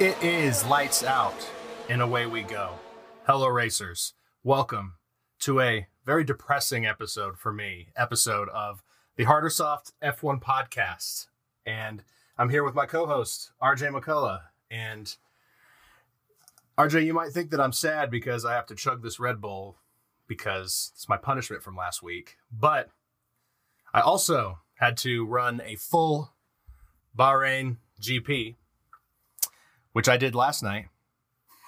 It is lights out and away we go. Hello, racers. Welcome to a very depressing episode for me, episode of the Hard or Soft F1 podcast. And I'm here with my co host, RJ McCullough. And RJ, you might think that I'm sad because I have to chug this Red Bull because it's my punishment from last week. But I also had to run a full Bahrain GP which I did last night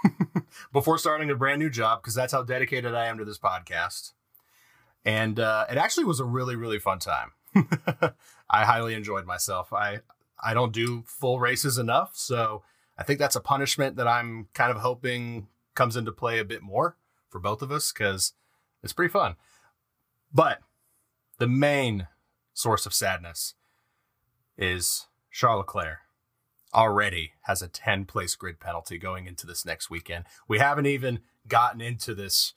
before starting a brand new job because that's how dedicated I am to this podcast. And uh, it actually was a really, really fun time. I highly enjoyed myself. I I don't do full races enough, so I think that's a punishment that I'm kind of hoping comes into play a bit more for both of us because it's pretty fun. But the main source of sadness is Charles Leclerc already has a 10 place grid penalty going into this next weekend. We haven't even gotten into this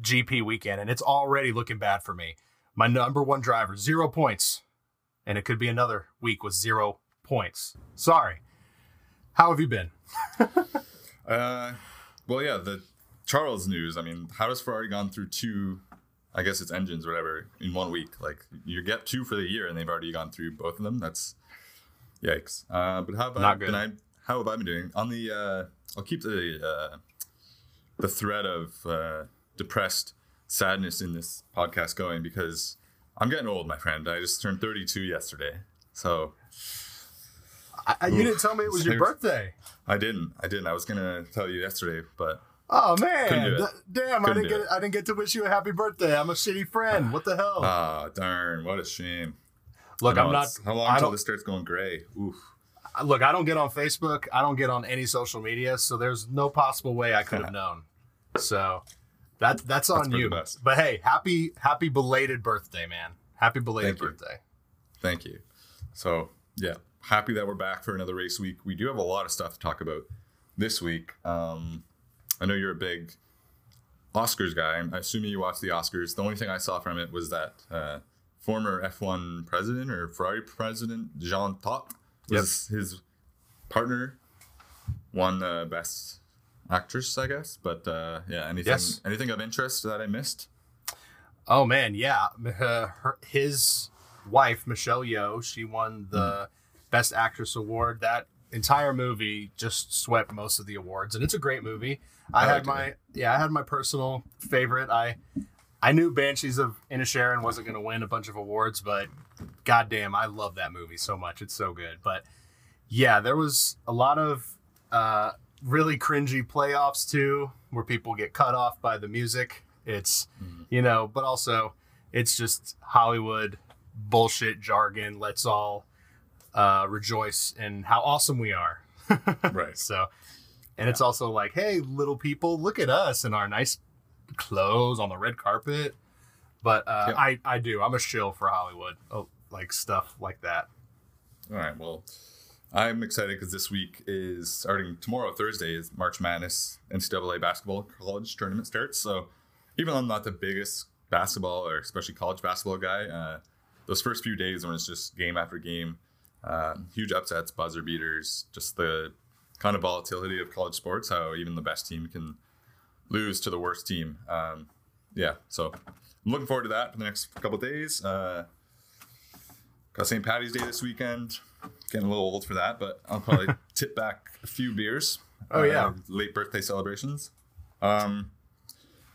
GP weekend, and it's already looking bad for me. My number one driver, zero points. And it could be another week with zero points. Sorry. How have you been? uh, well, yeah, the Charles news. I mean, how has Ferrari gone through two, I guess it's engines whatever, in one week? Like, you get two for the year, and they've already gone through both of them. That's Yikes! Uh, but how about been I, how have I been doing? On the uh, I'll keep the uh, the thread of uh, depressed sadness in this podcast going because I'm getting old, my friend. I just turned 32 yesterday, so. I, you didn't tell me it was your birthday. I didn't. I didn't. I was gonna tell you yesterday, but Oh man! damn! Couldn't I didn't get. It. I didn't get to wish you a happy birthday. I'm a shitty friend. What the hell? Ah, oh, darn! What a shame. Look, I'm not. How long until this starts going gray? Oof. Look, I don't get on Facebook. I don't get on any social media, so there's no possible way I could have known. So that that's on that's you. But hey, happy happy belated birthday, man! Happy belated Thank birthday. You. Thank you. So yeah, happy that we're back for another race week. We do have a lot of stuff to talk about this week. Um, I know you're a big Oscars guy. I'm assuming you watched the Oscars. The only thing I saw from it was that. Uh, former F1 president or Ferrari president Jean Todt was yep. his partner won the best actress, I guess. But uh, yeah, anything yes. anything of interest that I missed? Oh man, yeah, uh, her, his wife Michelle Yeoh, she won the mm. best actress award. That entire movie just swept most of the awards, and it's a great movie. I, I had my it. yeah, I had my personal favorite. I I knew Banshees of Inisherin wasn't going to win a bunch of awards, but goddamn, I love that movie so much. It's so good. But yeah, there was a lot of uh, really cringy playoffs too, where people get cut off by the music. It's mm-hmm. you know, but also it's just Hollywood bullshit jargon. Let's all uh, rejoice in how awesome we are. right. So, and yeah. it's also like, hey, little people, look at us and our nice clothes on the red carpet. But uh, yep. I I do. I'm a shill for Hollywood, oh, like stuff like that. All right. Well, I'm excited because this week is starting tomorrow. Thursday is March Madness NCAA basketball college tournament starts. So even though I'm not the biggest basketball or especially college basketball guy, uh, those first few days when it's just game after game, uh, huge upsets, buzzer beaters, just the kind of volatility of college sports, how even the best team can lose to the worst team. Um, yeah, so I'm looking forward to that for the next couple days. Uh, got St. Patty's Day this weekend. Getting a little old for that, but I'll probably tip back a few beers. Oh yeah, uh, late birthday celebrations. Um,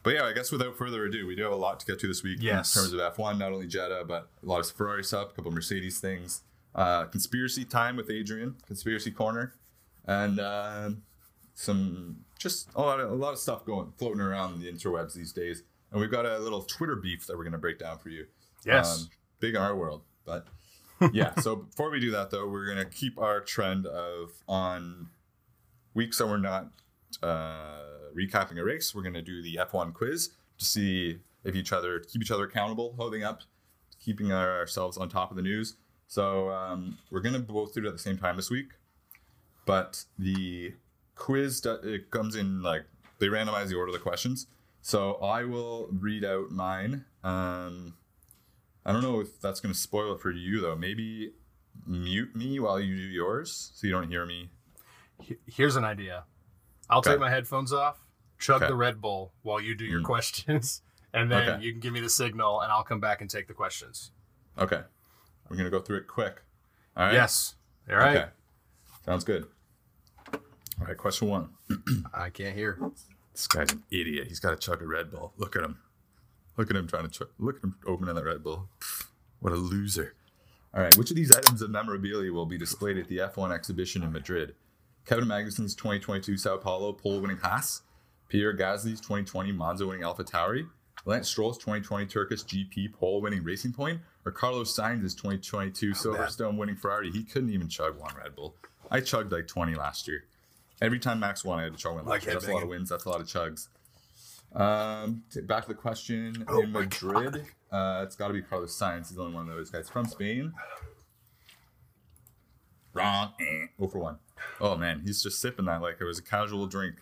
but yeah, I guess without further ado, we do have a lot to get to this week yes. in terms of F1, not only Jeddah, but a lot of Ferrari stuff, a couple Mercedes things. Uh, conspiracy time with Adrian, conspiracy corner, and uh, some just a lot of a lot of stuff going floating around in the interwebs these days. And we've got a little Twitter beef that we're going to break down for you. Yes, um, big in our world, but yeah. So before we do that, though, we're going to keep our trend of on weeks that we're not uh, recapping a race. We're going to do the F1 quiz to see if each other keep each other accountable, holding up, keeping our, ourselves on top of the news. So um, we're going to both do it at the same time this week, but the quiz it comes in like they randomize the order of the questions. So I will read out mine. Um, I don't know if that's going to spoil it for you though. Maybe mute me while you do yours, so you don't hear me. here's an idea. I'll Okay. take my headphones off, chug Okay. the Red Bull while you do your Mm. questions, and then Okay. you can give me the signal, and I'll come back and take the questions. Okay. We're gonna go through it quick. All right. Yes. All right. Sounds good. All right. Question one. I can't hear. This guy's an idiot. He's got to chug a Red Bull. Look at him. Look at him trying to chug. Look at him opening that Red Bull. What a loser. All right. Which of these items of memorabilia will be displayed at the F1 exhibition in Madrid? Kevin Magnussen's 2022 Sao Paulo pole winning Haas, Pierre Gasly's 2020 Monza winning Alpha Tauri, Lance Stroll's 2020 Turkish GP pole winning Racing Point, or Carlos Sainz's 2022 Silverstone winning Ferrari? He couldn't even chug one Red Bull. I chugged like 20 last year. Every time Max won, I had to chug one. Like That's a lot of wins. That's a lot of chugs. Um, t- back to the question Oh in Madrid. Uh, it's got to be Carlos Sainz. He's the only one of those guys from Spain. Wrong. Eh. Oh for one. Oh man, he's just sipping that like it was a casual drink.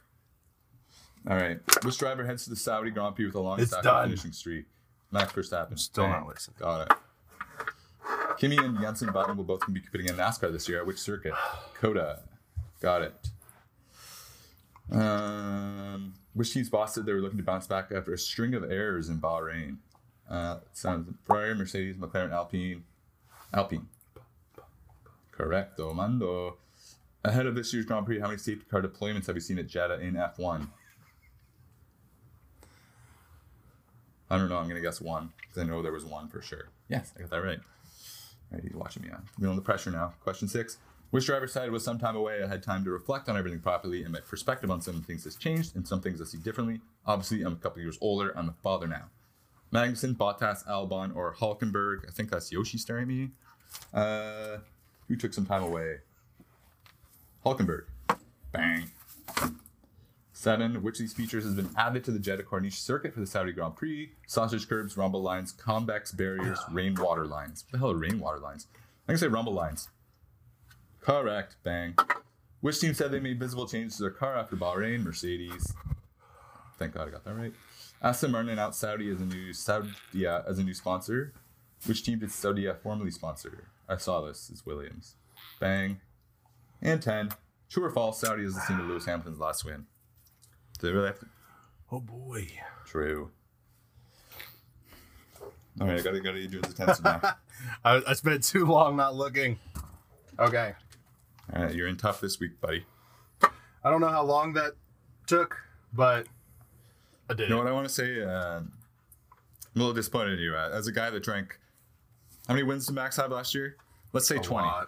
All right. Which driver heads to the Saudi Grand Prix with a long finishing streak? Max Verstappen. Still Bang. not listening. Got it. Kimi and Jenson Button will both be competing in NASCAR this year. At which circuit? COTA. Got it. Um, which team's boss said they were looking to bounce back after a string of errors in Bahrain? Uh, sounds Ferrari, Mercedes, McLaren, Alpine. Alpine. Correcto, Mando. Ahead of this year's Grand Prix, how many safety car deployments have you seen at Jeddah in F1? I don't know. I'm gonna guess one because I know there was one for sure. Yes, I got that right. All right, he's watching me on. Feeling the pressure now. Question six. Which driver side was some time away? I had time to reflect on everything properly, and my perspective on some things has changed, and some things I see differently. Obviously, I'm a couple years older. I'm a father now. Magnussen, Bottas, Albon, or Hulkenberg. I think that's Yoshi staring at me. Uh, who took some time away? Hulkenberg. Bang. Seven. Which of these features has been added to the Jeddah Corniche circuit for the Saudi Grand Prix? Sausage curbs, rumble lines, convex barriers, rainwater lines. What the hell are rainwater lines? I can say rumble lines. Correct. Bang. Which team said they made visible changes to their car after Bahrain? Mercedes. Thank God I got that right. Aston Martin announced Saudi as a new Saudia uh, as a new sponsor. Which team did Saudia formerly sponsor? I saw this. It's Williams. Bang. And 10. True or false, Saudi is the team of Lewis Hamilton's last win. Do they really have to? Oh boy. True. All right, I gotta gotta do his attention now. I, I spent too long not looking. Okay. All right, you're in tough this week, buddy. I don't know how long that took, but I did. You know what I want to say? Uh, I'm a little disappointed in you. Uh, as a guy that drank, how many wins did Max have last year? Let's say A 20. lot.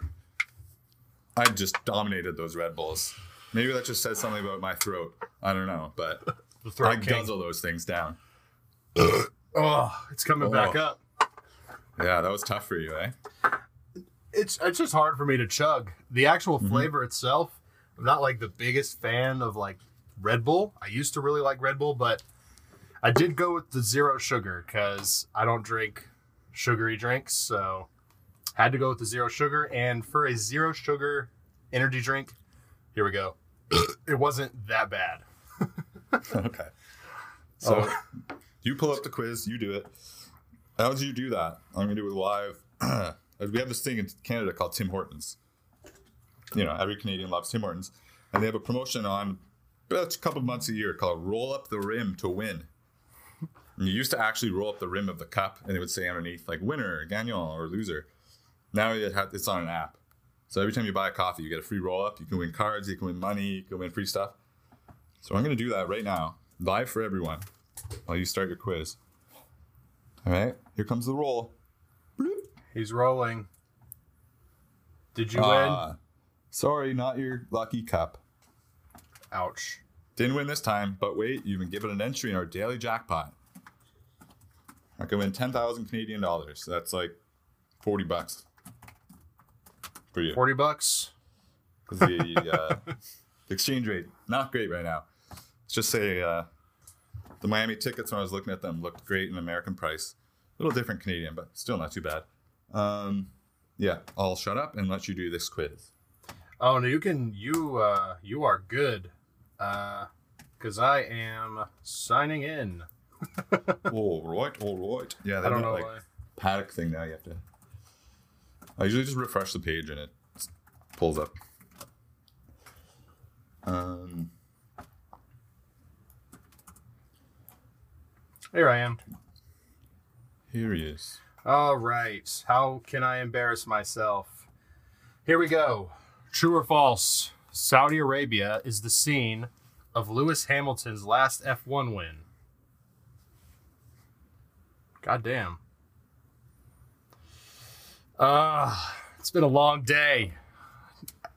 I just dominated those Red Bulls. Maybe that just says something about my throat. I don't know, but The I king. guzzle those things down. Oh, it's coming back Oh. up. Yeah, that was tough for you, eh? It's it's just hard for me to chug. The actual Mm-hmm. flavor itself, I'm not like the biggest fan of like Red Bull. I used to really like Red Bull, but I did go with the zero sugar because I don't drink sugary drinks, so had to go with the zero sugar. And for a zero sugar energy drink, here we go. it wasn't that bad. okay. So Oh. you pull up the quiz, you do it. How would you do that? I'm gonna do it live. Uh, we have this thing in Canada called Tim Hortons. You know, every Canadian loves Tim Hortons, and they have a promotion on about a couple months a year called "Roll Up the Rim to Win." And you used to actually roll up the rim of the cup, and it would say underneath like "winner," "gagnant," or "loser." Now it ha- it's on an app, so every time you buy a coffee, you get a free roll up. You can win cards, you can win money, you can win free stuff. So I'm going to do that right now, live for everyone, while you start your quiz. All right, here comes the roll. He's rolling. Did you win? sorry, not your lucky cup. Ouch. Didn't win this time, but wait, you've been given an entry in our daily jackpot. I can win 10,000 Canadian dollars. That's like 40 bucks for you. 40 bucks. Because the, uh, the exchange rate, not great right now. Let's just say uh, the Miami tickets, when I was looking at them, looked great in American price. A little different Canadian, but still not too bad. Um, yeah, I'll shut up and let you do this quiz. Oh no, you can you uh you are good. Uh cuz I am signing in. all right, all right. Yeah, they I don't know like why. paddock thing now. You have to. I usually just refresh the page and it pulls up. Um, Here I am. here he is. All right. How can I embarrass myself? Here we go. True or false? Saudi Arabia is the scene of Lewis Hamilton's last F1 win. God damn. Uh, it's been a long day.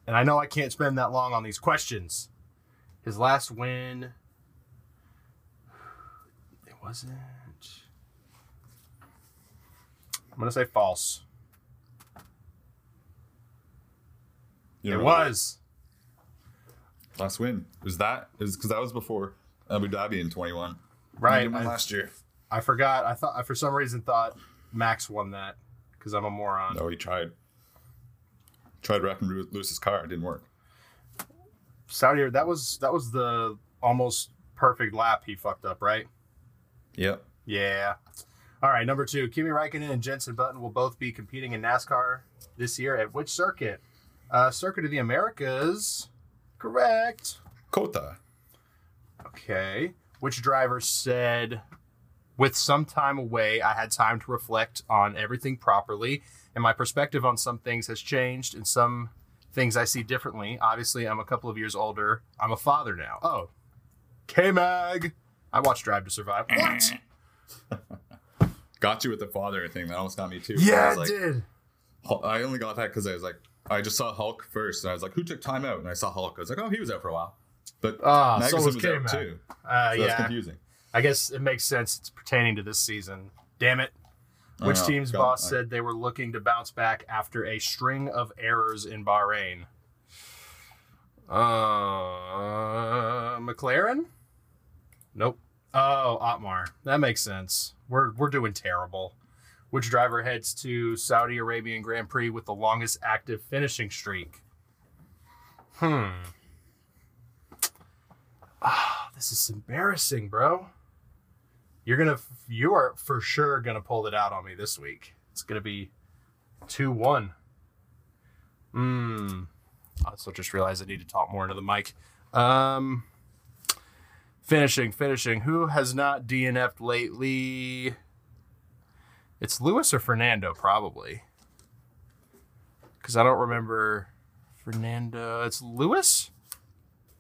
And I know I can't spend that long on these questions. His last win. It wasn't. I'm going to say false. You It know, was. last win. Was that? Is because that was before Abu Dhabi in 21. Right. I, last year. I forgot. I thought I for some reason thought Max won that because I'm a moron. No, he tried. Tried wrecking Lew- Lewis's car. It didn't work. Saudi that was that was the almost perfect lap he fucked up, right? Yep. Yeah. All right, number two, Kimi Räikkönen and Jenson Button will both be competing in NASCAR this year at which circuit? Uh, circuit of the Americas. Correct. COTA. Okay. Which driver said, with some time away, I had time to reflect on everything properly, and my perspective on some things has changed, and some things I see differently. Obviously, I'm a couple of years older. I'm a father now. Oh. K Mag. I watched Drive to Survive. What? Got you with the father thing. That almost got me too. I yeah, was it like, did. I only got that because I was like, I just saw Hulk first, and I was like, who took time out? And I saw Hulk. I was like, oh, he was out for a while. But Ah, so was was out too. Uh, So that's confusing. I guess it makes sense. It's pertaining to this season. Damn it. Which team's God, boss I- said they were looking to bounce back after a string of errors in Bahrain? Uh, McLaren? Nope. Oh, Otmar. That makes sense. We're we're doing terrible. Which driver heads to Saudi Arabian Grand Prix with the longest active finishing streak? Hmm. Ah, this is embarrassing, bro. You're gonna, you are for sure gonna pull it out on me this week. It's gonna be two one. Hmm. I also just realized I need to talk more into the mic. Um. Finishing, finishing. Who has not DNF'd lately? It's Lewis or Fernando, probably. Because I don't remember Fernando. It's Lewis?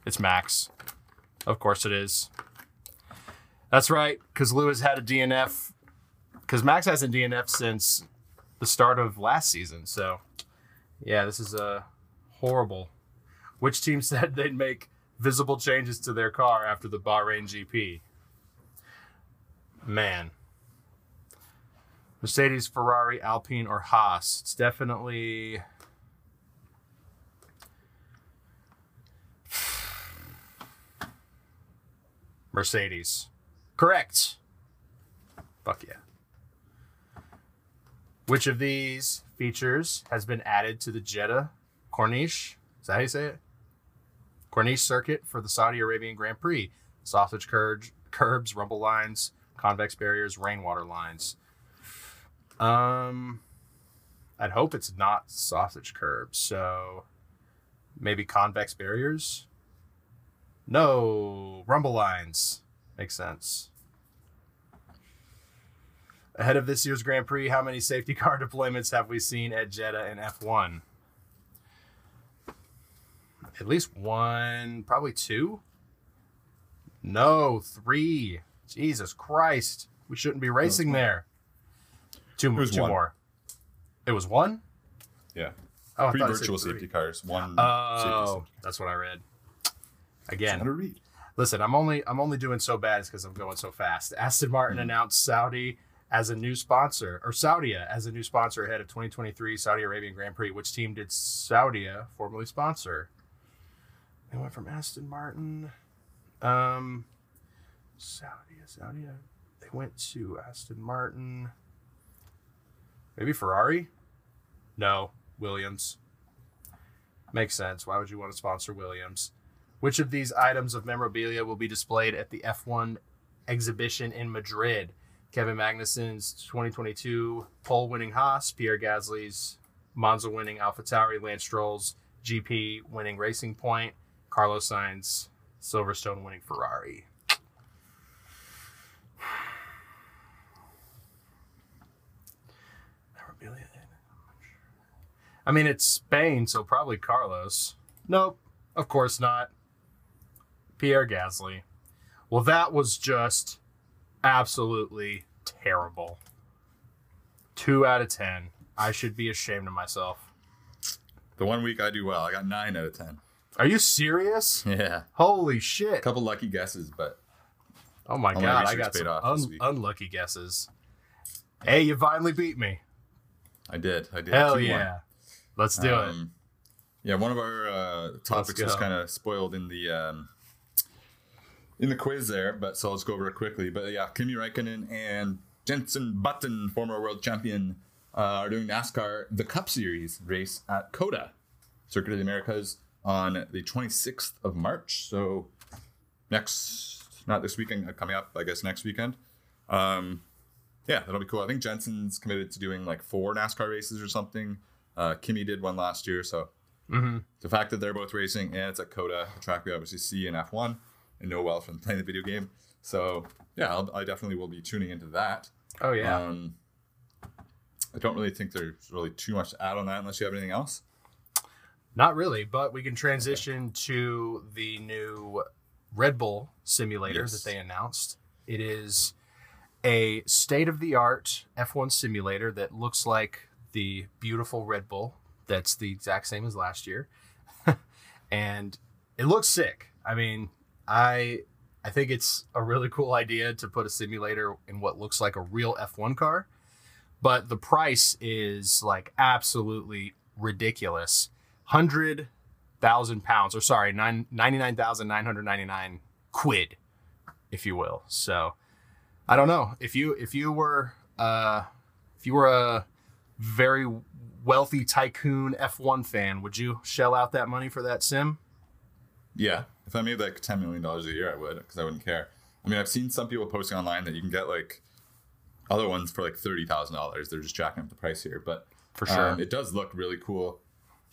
It's Max. Of course it is. That's right, because Lewis had a DNF. Because Max hasn't DNF since the start of last season. So, yeah, this is uh, horrible. Which team said they'd make visible changes to their car after the Bahrain GP? Man. Mercedes, Ferrari, Alpine, or Haas? It's definitely. Mercedes. Correct. Fuck yeah. Which of these features has been added to the Jeddah Corniche? Is that how you say it? Corniche circuit for the Saudi Arabian Grand Prix. Sausage curbs, curbs, rumble lines, convex barriers, rainwater lines. Um, I'd hope it's not sausage curbs. So maybe convex barriers. No, rumble lines. Makes sense. Ahead of this year's Grand Prix, how many safety car deployments have we seen at Jeddah and F1? At least one, probably two. No, three. Jesus Christ. We shouldn't be racing there. Two, was two one. more. It was one? Yeah. Oh, Three virtual safety cars. One Oh, safety. that's what I read. How Again, to read. listen, I'm only I'm only doing so bad because I'm going so fast. Aston Martin mm-hmm. announced Saudi as a new sponsor, or Saudia as a new sponsor ahead of 2023 Saudi Arabian Grand Prix. Which team did Saudia formerly sponsor? They went from Aston Martin, um, Saudia, Saudia. They went to Aston Martin. Maybe Ferrari. No, Williams. Makes sense. Why would you want to sponsor Williams? Which of these items of memorabilia will be displayed at the F1 exhibition in Madrid? Kevin Magnussen's 2022 pole winning Haas, Pierre Gasly's Monza winning AlphaTauri, Lance Stroll's GP winning Racing Point, Carlos Sainz, Silverstone winning Ferrari. I mean, it's Spain, so probably Carlos. Nope, of course not. Pierre Gasly. Well, that was just absolutely terrible. Two out of ten. I should be ashamed of myself. The one week I do well, I got nine out of ten. Are you serious? Yeah, Holy shit. a couple lucky guesses, but Oh my god, I got some off un- unlucky guesses. Hey, you finally beat me. I did. I did. Hell 2-1. yeah. Let's do it. Um, Yeah, one of our uh, topics was kind of spoiled in the um, in the quiz there, but so let's go over it quickly. But yeah, Kimi Räikkönen and Jenson Button, former world champion, uh, are doing NASCAR the Cup Series race at COTA, Circuit of the Americas, on the 26th of March. So next, not this weekend, uh, coming up, I guess next weekend. Um, yeah, that'll be cool. I think Jenson's committed to doing like four NASCAR races or something. Uh, Kimi did one last year, so hmm the fact that they're both racing and it's at COTA, a track we obviously see in F1 and know well from playing the video game. So yeah, I'll, I definitely will be tuning into that. Oh yeah. Um, I don't really think there's really too much to add on that unless you have anything else. Not really, but we can transition to the new Red Bull simulator Yes. that they announced. It is a state of the art F1 simulator that looks like the beautiful Red Bull that's the exact same as last year. and it looks sick. I mean, I I think it's a really cool idea to put a simulator in what looks like a real F1 car, but the price is like absolutely ridiculous. 100,000 pounds, or sorry, nine ninety nine thousand nine hundred ninety nine quid, if you will. So I don't know. If you if you were uh if you were a very wealthy tycoon F1 fan, would you shell out that money for that sim? Yeah, if I made like ten million dollars a year, I would because I wouldn't care. I mean, I've seen some people posting online that you can get like other ones for like thirty thousand dollars. They're just jacking up the price here, but For sure. Um, it does look really cool.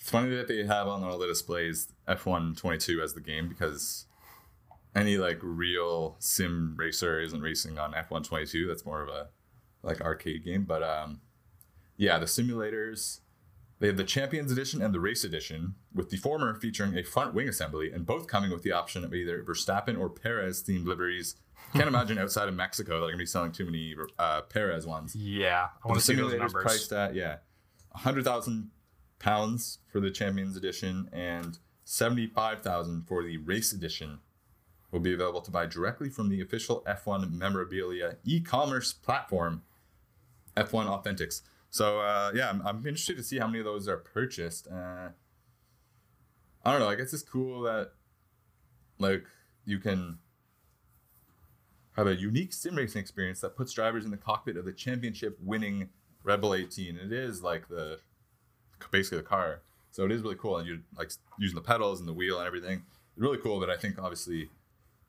It's funny that they have on all the displays F1 22 as the game because any like real sim racer isn't racing on F1 22. That's more of a like arcade game. But um, yeah, the simulators. They have the Champions Edition and the Race Edition, with the former featuring a front wing assembly, and both coming with the option of either Verstappen or Perez themed liveries. Can't imagine outside of Mexico they're gonna be selling too many uh, Perez ones. yeah, I want the to see those simulator's numbers. priced at yeah, hundred thousand pounds for the Champions Edition and seventy five thousand for the Race Edition. Will be available to buy directly from the official F1 memorabilia e-commerce platform, F1 Authentics. So uh, yeah, I'm, I'm interested to see how many of those are purchased. Uh, I don't know. I guess it's cool that like you can have a unique sim racing experience that puts drivers in the cockpit of the championship winning Red Bull 18. It is like the basically the car. So it is really cool. And you're like using the pedals and the wheel and everything. Really cool, but I think obviously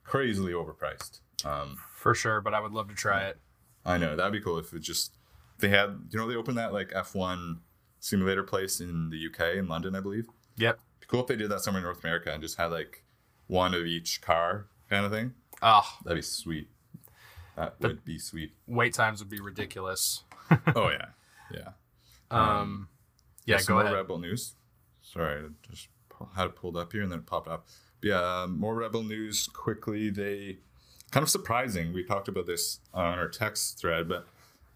crazily overpriced. Um, For sure, but I would love to try it. I know that'd be cool if it just they had you know they opened that like F1 simulator place in the UK in London I believe. Yep. Cool if they did that somewhere in North America and just had like one of each car kind of thing. Oh, That'd be sweet. That would be sweet. wait times would be ridiculous. Oh yeah, yeah. Um, yeah, go more ahead. Red Bull news. Sorry, I just had it pulled up here and then it popped up. But yeah, um, more Red Bull news quickly. They kind of surprising. We talked about this on our text thread, but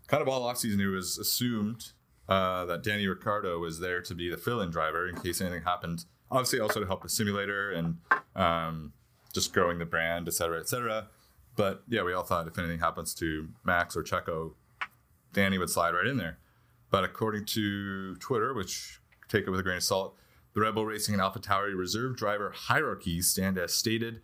kind of all offseason it was assumed uh, that Danny Ricciardo was there to be the fill-in driver in case anything happened. Obviously, also to help the simulator and um, just growing the brand, et cetera, et cetera. But yeah, we all thought if anything happens to Max or Checo, Danny would slide right in there. But according to Twitter, which take it with a grain of salt, the Red Bull Racing and AlphaTauri reserve driver hierarchies stand as stated.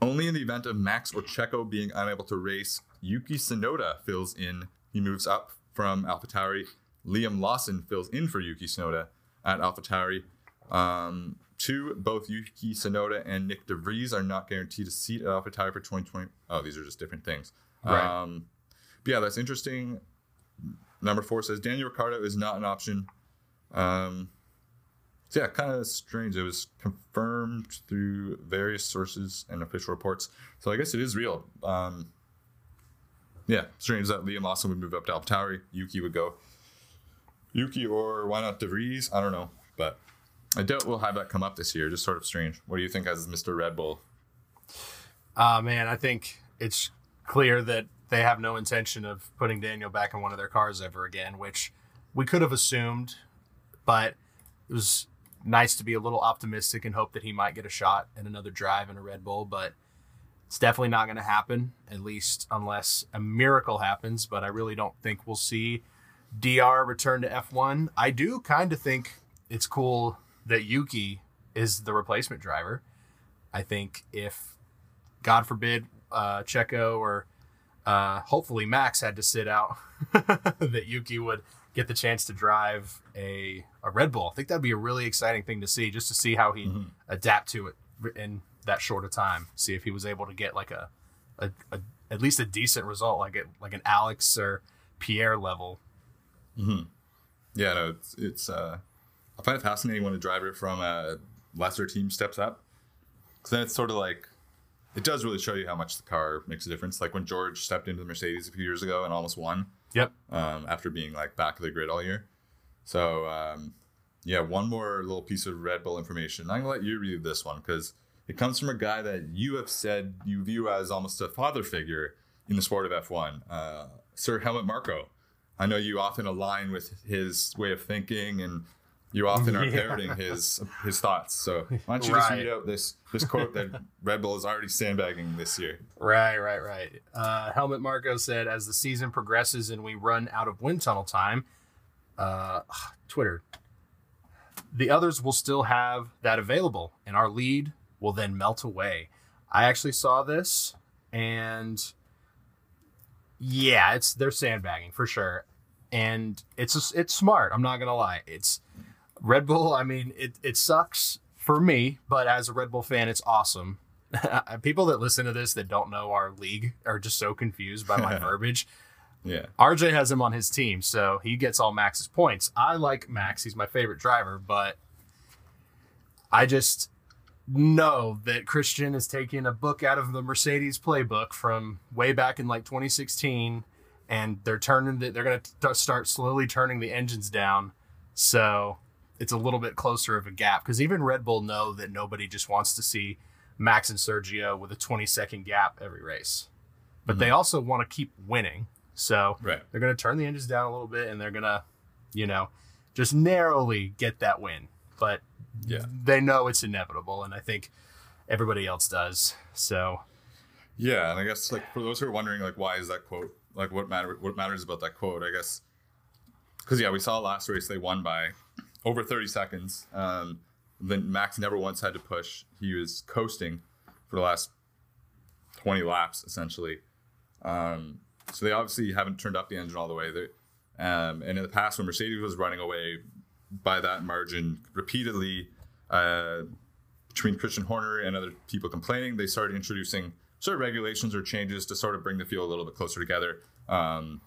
Only in the event of Max or Checo being unable to race, Yuki Tsunoda fills in. He moves up from AlphaTauri. Liam Lawson fills in for Yuki Tsunoda at AlphaTauri. Um, two, both Yuki Tsunoda and Nyck de Vries are not guaranteed a seat at AlphaTauri for 2020. Oh, these are just different things. Right. Um, but yeah, that's interesting. Number four says Daniel Ricciardo is not an option. Um, so yeah, kind of strange. It was confirmed through various sources and official reports. So I guess it is real. Um, yeah, strange that Liam Lawson would move up to AlphaTauri. Yuki would go. Yuki or why not de Vries? I don't know, but I doubt we'll have that come up this year. Just sort of strange. What do you think as Mr. Red Bull? Uh, man, I think it's clear that they have no intention of putting Daniel back in one of their cars ever again, which we could have assumed, but it was nice to be a little optimistic and hope that he might get a shot at another drive in a Red Bull, but it's definitely not going to happen, at least unless a miracle happens. But I really don't think we'll see DR return to F1. I do kind of think it's cool that Yuki is the replacement driver. I think if, God forbid, uh, Checo or uh, hopefully Max had to sit out, that Yuki would get the chance to drive a, a Red Bull. I think that'd be a really exciting thing to see, just to see how he Mm-hmm. adapt to it in that short of time. See if he was able to get like a, a, a at least a decent result, like it like an Alex or Pierre level. Yeah, no, it's, it's uh, I find it fascinating when a driver from a lesser team steps up. Because then it's sort of like, it does really show you how much the car makes a difference. Like when George stepped into the Mercedes a few years ago and almost won Yep. um, after being like back of the grid all year. So, um, yeah, one more little piece of Red Bull information. I'm going to let you read this one because it comes from a guy that you have said you view as almost a father figure in the sport of F1, uh, Sir Helmut Marko. I know you often align with his way of thinking and you often are Yeah. parroting his his thoughts. So why don't you just Right. read out this this quote that Red Bull is already sandbagging this year? Right, right, right. Uh, Helmut Marko said, as the season progresses and we run out of wind tunnel time, uh, Twitter, the others will still have that available, and our lead will then melt away. I actually saw this, and yeah, it's they're sandbagging for sure, and it's it's smart. I'm not gonna lie. It's Red Bull. I mean, it it sucks for me, but as a Red Bull fan, it's awesome. People that listen to this that don't know our league are just so confused by my verbiage. Yeah. RJ has him on his team, so he gets all Max's points. I like Max; he's my favorite driver, but I just know that Christian is taking a book out of the Mercedes playbook from way back in like 2016, and they're turning. The, they're going to start slowly turning the engines down, so it's a little bit closer of a gap. Because even Red Bull know that nobody just wants to see Max and Sergio with a 20 second gap every race, but they mm-hmm. also want to keep winning. So Right. they're going to turn the engines down a little bit and they're going to, you know, just narrowly get that win. But Yeah. they know it's inevitable. And I think everybody else does. So, Yeah, and I guess like for those who are wondering, like why is that quote? Like what matter? What matters about that quote? I guess because yeah, we saw last race they won by over thirty seconds. Um, then Max never once had to push. He was coasting for the last twenty laps essentially. Um, so they obviously haven't turned up the engine all the way. Um, and in the past, when Mercedes was running away by that margin repeatedly, uh, between Christian Horner and other people complaining, they started introducing sort of regulations or changes to sort of bring the field a little bit closer together. Um,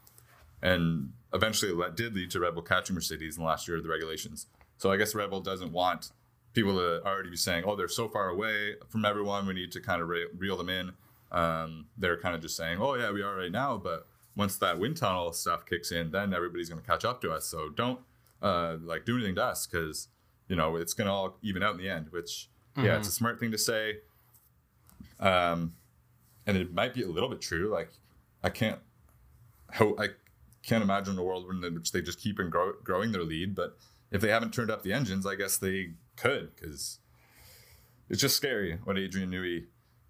and eventually, that did lead to Red Bull catching Mercedes in the last year of the regulations. So I guess Red Bull doesn't want people to already be saying, "Oh, they're so far away from everyone. We need to kind of re- reel them in." Um, they're kind of just saying, "Oh, yeah, we are right now," but once that wind tunnel stuff kicks in, then everybody's going to catch up to us. So don't uh, like do anything to us because you know it's going to all even out in the end. Which yeah, it's a smart thing to say. Um, and it might be a little bit true. Like I can't, I can't imagine a world in which they just keep and grow, growing their lead. But if they haven't turned up the engines, I guess they could because it's just scary what Adrian Newey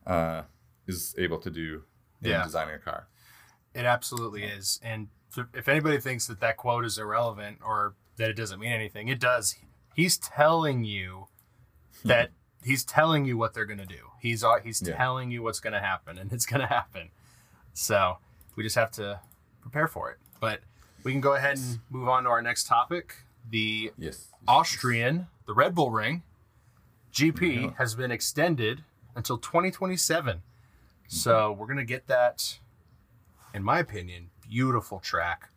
uh, is able to do in Yeah. designing a car. It absolutely is. And if anybody thinks that that quote is irrelevant or that it doesn't mean anything, it does. He's telling you that he's telling you what they're going to do. He's he's Yeah. telling you what's going to happen and it's going to happen. So, we just have to prepare for it. But we can go ahead and move on to our next topic. The Yes. Austrian, the Red Bull Ring GP Yeah. has been extended until 2027. So we're gonna get that, in my opinion, beautiful track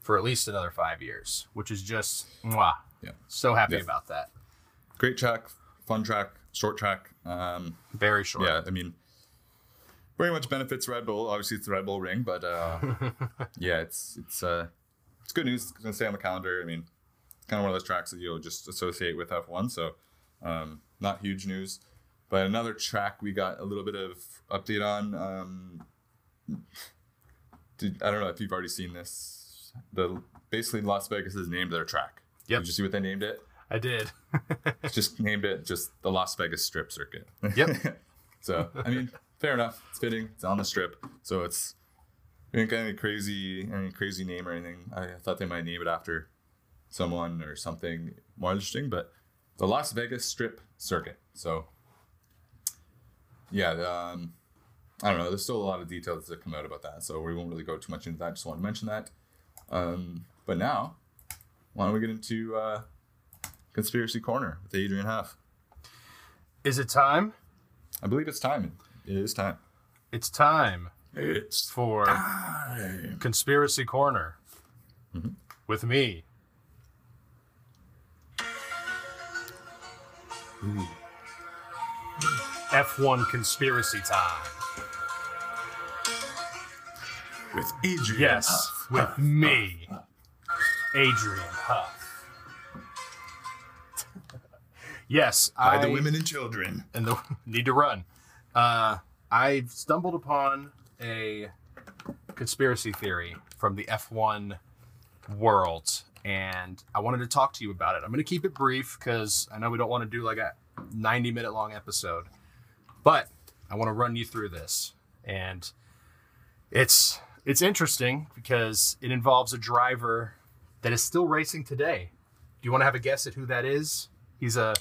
for at least another five years, which is just mwah. Yeah. So happy Yeah. about that. great track, fun track, short track. Um, Very short. yeah, I mean, very much benefits Red Bull. Obviously, it's the Red Bull ring, but uh, yeah, it's it's uh, it's good news. It's gonna stay on the calendar. I mean, it's kind of one of those tracks that you'll just associate with F1. So, um, not huge news. But another track we got a little bit of update on. Um, did, I don't know if you've already seen this. The basically Las Vegas has named their track. Yep. Did you see what they named it? I did. Just named it just the Las Vegas Strip Circuit. Yep. so I mean, fair enough. It's fitting. It's on the strip, so it's ain't got any crazy any crazy name or anything. I thought they might name it after someone or something more interesting, but the Las Vegas Strip Circuit. So yeah, um, I don't know. There's still a lot of details that come out about that, so we won't really go too much into that. Just want to mention that. Um, but now, why don't we get into uh, conspiracy corner with Adrian Huff? Is it time? I believe it's time. It is time. It's time It's for time. Conspiracy Corner Mm-hmm. with me. F1 conspiracy time. With Adrian. Yes, with me, Adrian Huff. yes, By I the women and children. and the need to run. Uh, I stumbled upon a conspiracy theory from the F1 world, and I wanted to talk to you about it. I'm going to keep it brief because I know we don't want to do like a 90 minute long episode, but I want to run you through this, and it's it's interesting because it involves a driver that is still racing today. Do you want to have a guess at who that is? He's a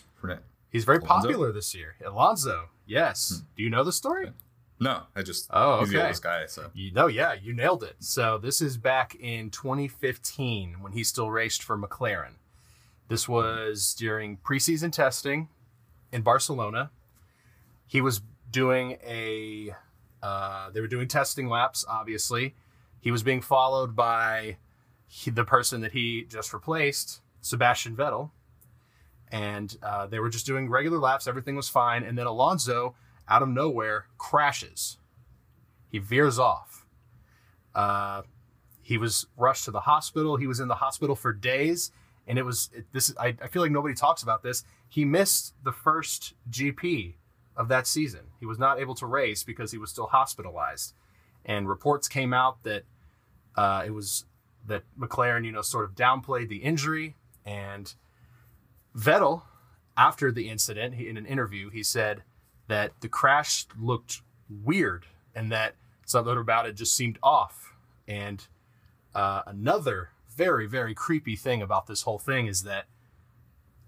He's very Alonso? Popular this year. Alonso, yes. Do you know the story? No, I just. Oh, He's the okay. oldest guy, so. You know, yeah, you nailed it. So this is back in 2015 when he still raced for McLaren. This was during preseason testing in Barcelona. He was doing a. Uh, they were doing testing laps. Obviously, he was being followed by he, the person that he just replaced, Sebastian Vettel, and uh, they were just doing regular laps. Everything was fine, and then Alonso, out of nowhere, crashes. He veers off. Uh, he was rushed to the hospital. He was in the hospital for days, and it was it, this. I, I feel like nobody talks about this. He missed the first GP of that season. He was not able to race because he was still hospitalized, and reports came out that uh, it was that McLaren, you know, sort of downplayed the injury, and Vettel, after the incident, he, in an interview, he said that the crash looked weird and that something about it just seemed off. And uh, another very, very creepy thing about this whole thing is that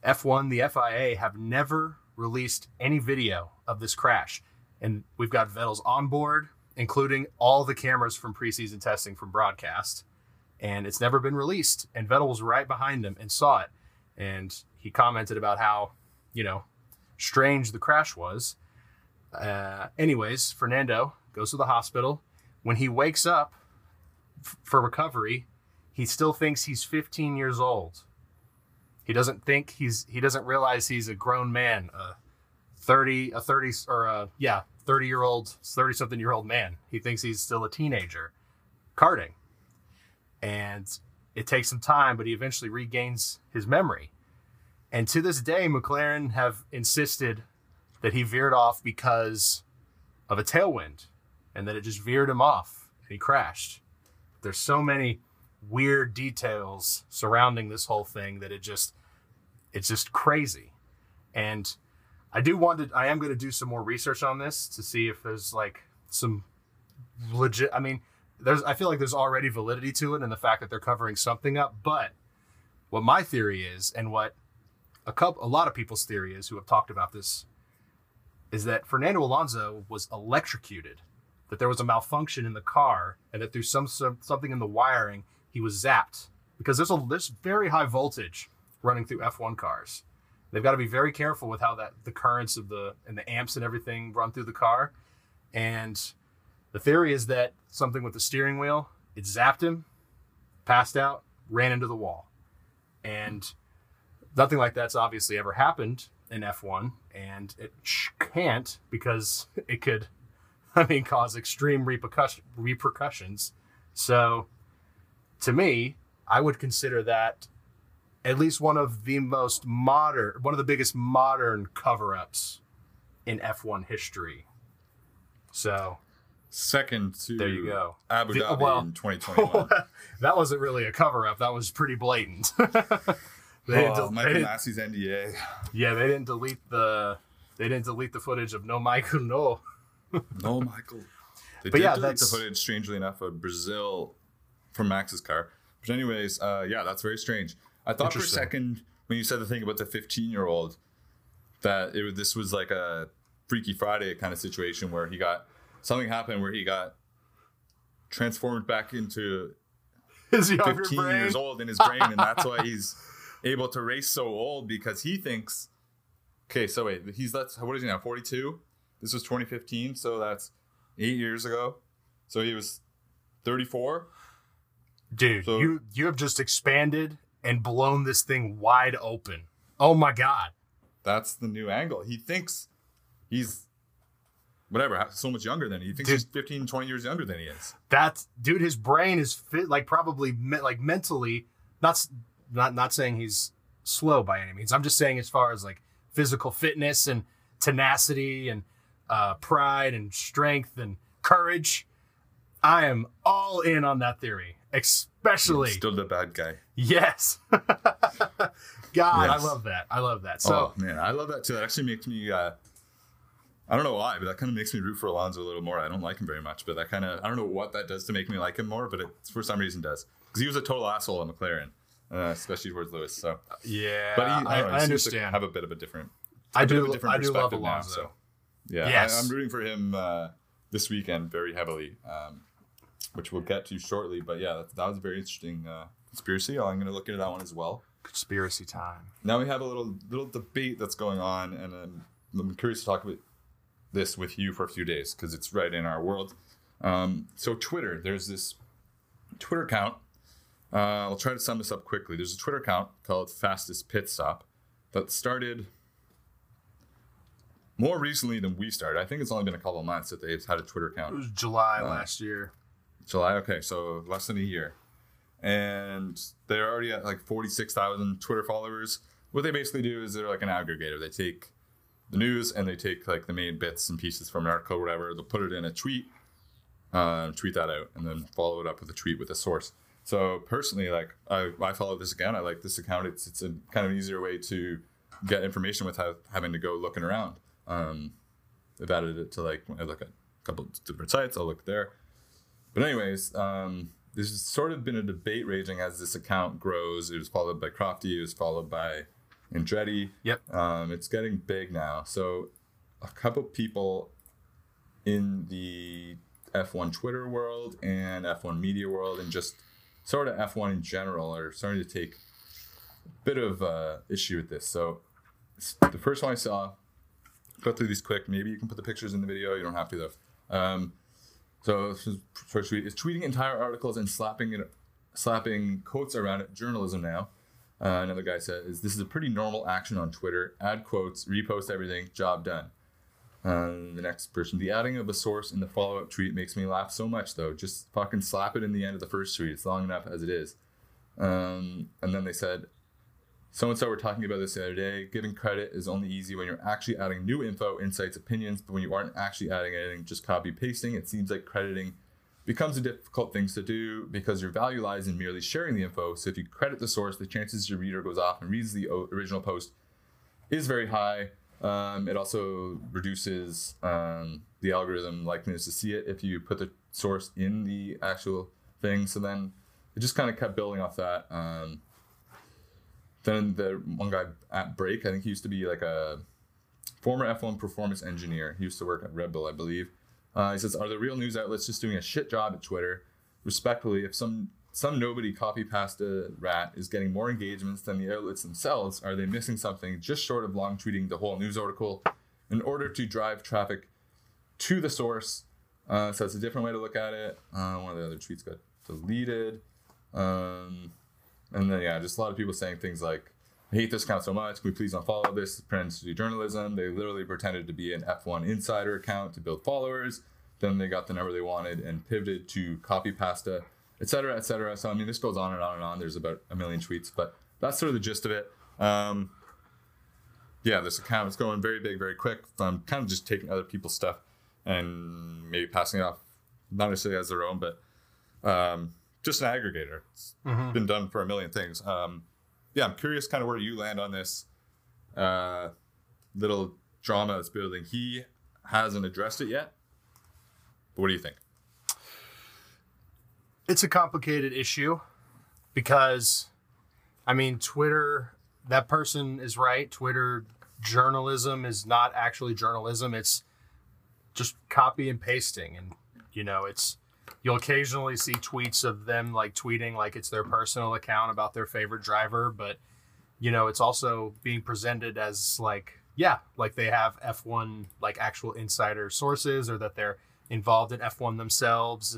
F1, the FIA, have never released any video of this crash. And we've got Vettel's on board, including all the cameras from preseason testing from broadcast. And it's never been released. And Vettel was right behind him and saw it. And he commented about how, you know, strange the crash was. Uh, anyways, Fernando goes to the hospital. When he wakes up f- for recovery, he still thinks he's 15 years old. He doesn't think he's he doesn't realize he's a grown man, a 30 a 30 or a yeah, 30 year old 30 something year old man. He thinks he's still a teenager karting. And it takes some time, but he eventually regains his memory. And to this day, McLaren have insisted that he veered off because of a tailwind and that it just veered him off and he crashed. There's so many weird details surrounding this whole thing that it just it's just crazy. And I do want to I am going to do some more research on this to see if there's like some legit I mean there's I feel like there's already validity to it and the fact that they're covering something up, but what my theory is and what a couple a lot of people's theory is who have talked about this is that Fernando Alonso was electrocuted, that there was a malfunction in the car, and that through some, some something in the wiring he was zapped because there's a there's very high voltage running through F1 cars. They've got to be very careful with how that the currents of the and the amps and everything run through the car. And the theory is that something with the steering wheel it zapped him, passed out, ran into the wall, and nothing like that's obviously ever happened. in F1, and it sh- can't because it could, I mean, cause extreme repercussion, repercussions. So, to me, I would consider that at least one of the most modern, one of the biggest modern cover ups in F1 history. So, Second to There you go. Abu The- Dhabi well- in 2021. that wasn't really a cover up, that was pretty blatant. they oh, del- Michael didn't- Masi's NDA. yeah, they didn't delete the they didn't delete the footage of no Michael no. No, Michael. They But did yeah, delete that's- the footage, strangely enough, of Brazil from Max's car. But anyways, uh, yeah, that's very strange. I thought for a second when you said the thing about the 15 year old that it this was like a Freaky Friday kind of situation where he got something happened where he got transformed back into His younger 15 brain. years old in his brain, and that's why he's able to race so old because he thinks. Okay, so wait, he's that's what is he now? 42. This was 2015, so that's eight years ago. So he was 34. Dude, So- you you have just expanded and blown this thing wide open. Oh my god. That's the new angle. He thinks he's whatever, so much younger than he thinks Dude. he's 15, 20 years younger than he is. That's dude. His brain is fit, like probably me, like mentally. Not not not saying he's slow by any means. I'm just saying as far as like physical fitness and tenacity and uh, pride and strength and courage. I am all in on that theory, especially Still the bad guy. yes. God, I love that. I love that. So oh man, I love that too. That actually makes me. Uh, I don't know why, but that kind of makes me root for Alonso a little more. I don't like him very much, but that kind of I don't know what that does to make me like him more, but it for some reason does because he was a total asshole in McLaren, uh, especially towards Lewis. So, yeah, but he, I, I to understand. have a bit of a different. I a bit of do. a different I do love perspective now, Alonso. so. Yeah, Yes. I, I'm rooting for him uh, this weekend very heavily, um, which we'll get to shortly. But yeah, that, that was a very interesting uh, conspiracy. I'm going to look into that one as well. Conspiracy time. Now we have a little little debate that's going on, and um, I'm curious to talk about this with you for a few days because it's right in our world. Um, so Twitter, there's this Twitter account. Uh, I'll try to sum this up quickly. There's a Twitter account called Fastest Pit Stop that started more recently than we started. I think it's only been a couple of months that they've had a Twitter account. It was July Uh, last year. July. Okay, so less than a year, and they're already at like forty six thousand Twitter followers. What they basically do is they're like an aggregator. They take the news and they take like the main bits and pieces from an article, or whatever. They'll put it in a tweet, uh, tweet that out, and then follow it up with a tweet with a source. So personally, like I, I follow this account. I like this account. It's it's a kind of easier way to get information without having to go looking around. Um, I've added it to like when I look at a couple of different sites. I'll look there. But anyways, um, this has sort of been a debate raging as this account grows. It was followed by Crofty. It was followed by Andretti. Yep. Um, it's getting big now. So a couple people in the F1 Twitter world and F1 media world and just sort of F1 in general are starting to take a bit of uh, issue with this. So the first one I saw, go through these quick. Maybe you can put the pictures in the video. You don't have to though. Um, so first tweet is tweeting entire articles and slapping it, slapping quotes around it. Journalism now. Uh, another guy says this is a pretty normal action on Twitter. Add quotes, repost everything, job done. Um, the next person, the adding of a source in the follow-up tweet makes me laugh so much though. Just fucking slap it in the end of the first tweet. It's long enough as it is. Um, and then they said, so and so were talking about this the other day. Giving credit is only easy when you're actually adding new info, insights, opinions, but when you aren't actually adding anything, just copy pasting, it seems like crediting becomes a difficult thing to do because your value lies in merely sharing the info. So if you credit the source, the chances your reader goes off and reads the original post is very high. Um, it also reduces um, the algorithm likeliness to see it if you put the source in the actual thing. So then it just kind of kept building off that. Um, then the one guy at Break, I think he used to be like a former F1 performance engineer. He used to work at Red Bull, I believe. Uh, he says, "Are the real news outlets just doing a shit job at Twitter? Respectfully, if some some nobody copy pasta rat is getting more engagements than the outlets themselves, are they missing something just short of long tweeting the whole news article in order to drive traffic to the source?" Uh, so it's a different way to look at it. Uh, one of the other tweets got deleted. Um, and then yeah, just a lot of people saying things like, I hate this account so much. Can we please unfollow this? Pretends to do journalism. They literally pretended to be an F1 insider account to build followers. Then they got the number they wanted and pivoted to copy pasta, etc., etc. So I mean, this goes on and on and on. There's about a million tweets, but that's sort of the gist of it. Um, yeah, this account is going very big, very quick. I'm kind of just taking other people's stuff and maybe passing it off, not necessarily as their own, but um, just an aggregator. It's Mhm. been done for a million things. Um, yeah, I'm curious kind of where you land on this uh, little drama that's building. He hasn't addressed it yet. But what do you think? It's a complicated issue because I mean Twitter that person is right. Twitter journalism is not actually journalism. It's just copy and pasting and you know, it's you'll occasionally see tweets of them like tweeting like it's their personal account about their favorite driver, but you know, it's also being presented as like yeah, like they have F1 like actual insider sources or that they're involved in F1 themselves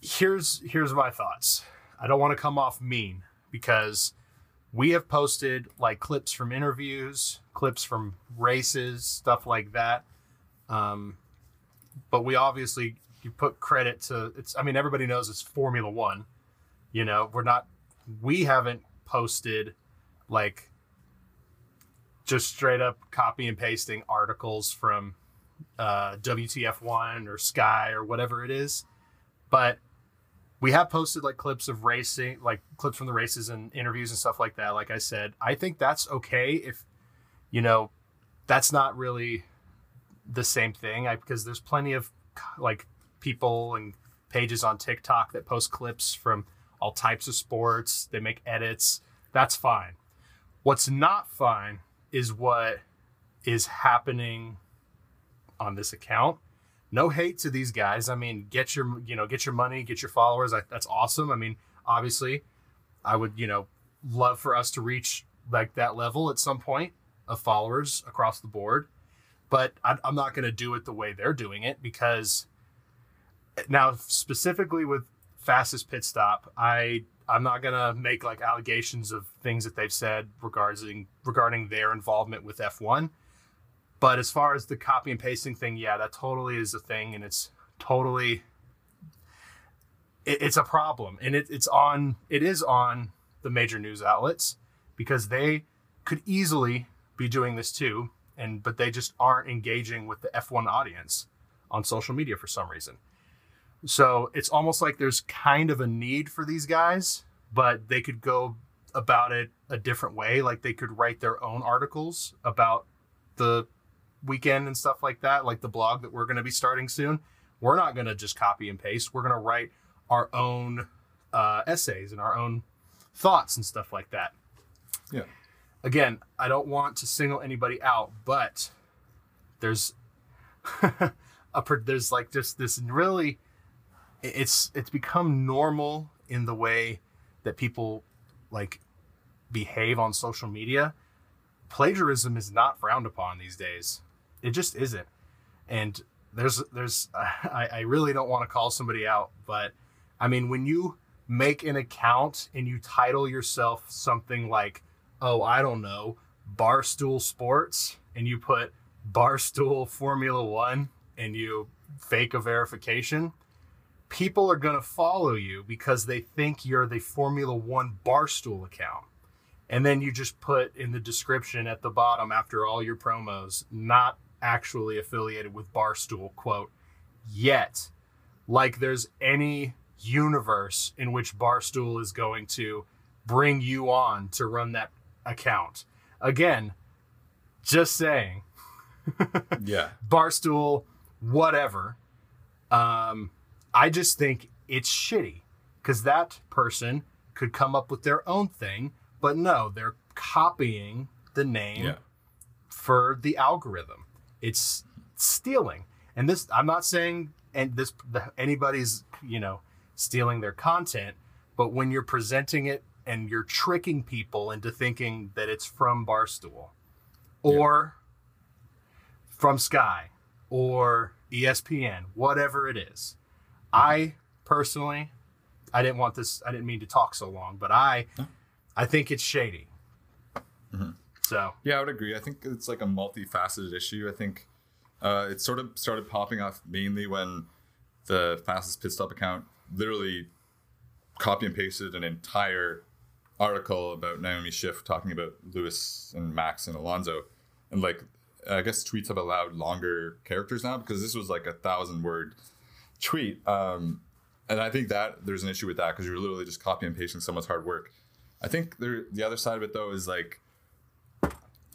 here's here's my thoughts. I don't want to come off mean because we have posted like clips from interviews, clips from races, stuff like that. Um, but we obviously you put credit to it's. I mean, everybody knows it's Formula One. You know, we're not. We haven't posted like just straight up copy and pasting articles from uh, WTF1 or Sky or whatever it is. But we have posted like clips of racing, like clips from the races and interviews and stuff like that. Like I said, I think that's okay if, you know, that's not really the same thing I, because there's plenty of like people and pages on TikTok that post clips from all types of sports. They make edits. That's fine. What's not fine is what is happening on this account no hate to these guys. I mean, get your you know get your money, get your followers. I, that's awesome. I mean, obviously, I would you know love for us to reach like that level at some point of followers across the board. But I, I'm not going to do it the way they're doing it because now specifically with fastest pit stop, I I'm not going to make like allegations of things that they've said regarding regarding their involvement with F1 but as far as the copy and pasting thing, yeah, that totally is a thing, and it's totally it, it's a problem, and it, it's on it is on the major news outlets because they could easily be doing this too, and but they just aren't engaging with the F1 audience on social media for some reason. So it's almost like there's kind of a need for these guys, but they could go about it a different way. Like they could write their own articles about the weekend and stuff like that, like the blog that we're going to be starting soon, we're not going to just copy and paste. We're going to write our own uh, essays and our own thoughts and stuff like that. Yeah. Again, I don't want to single anybody out, but there's a there's like just this really it's it's become normal in the way that people like behave on social media plagiarism is not frowned upon these days. It just isn't. And there's there's I, I really don't want to call somebody out, but I mean when you make an account and you title yourself something like, oh, I don't know, Barstool Sports, and you put Barstool Formula One and you fake a verification, people are gonna follow you because they think you're the Formula One Barstool account and then you just put in the description at the bottom after all your promos not actually affiliated with barstool quote yet like there's any universe in which barstool is going to bring you on to run that account again just saying Yeah. barstool whatever um i just think it's shitty because that person could come up with their own thing but no they're copying the name Yeah. for the algorithm it's stealing and this i'm not saying and this the, anybody's you know stealing their content but when you're presenting it and you're tricking people into thinking that it's from barstool or from sky or espn whatever it is i personally i didn't want this i didn't mean to talk so long but i. I think it's shady. Mm-hmm. So Yeah, I would agree. I think it's like a multifaceted issue. I think uh, it sort of started popping off mainly when the fastest pit stop account literally copy and pasted an entire article about Naomi Schiff talking about Lewis and Max and Alonso, and like I guess tweets have allowed longer characters now because this was like a thousand word tweet. Um, and I think that there's an issue with that because you're literally just copy and pasting someone's hard work. I think there, the other side of it though is like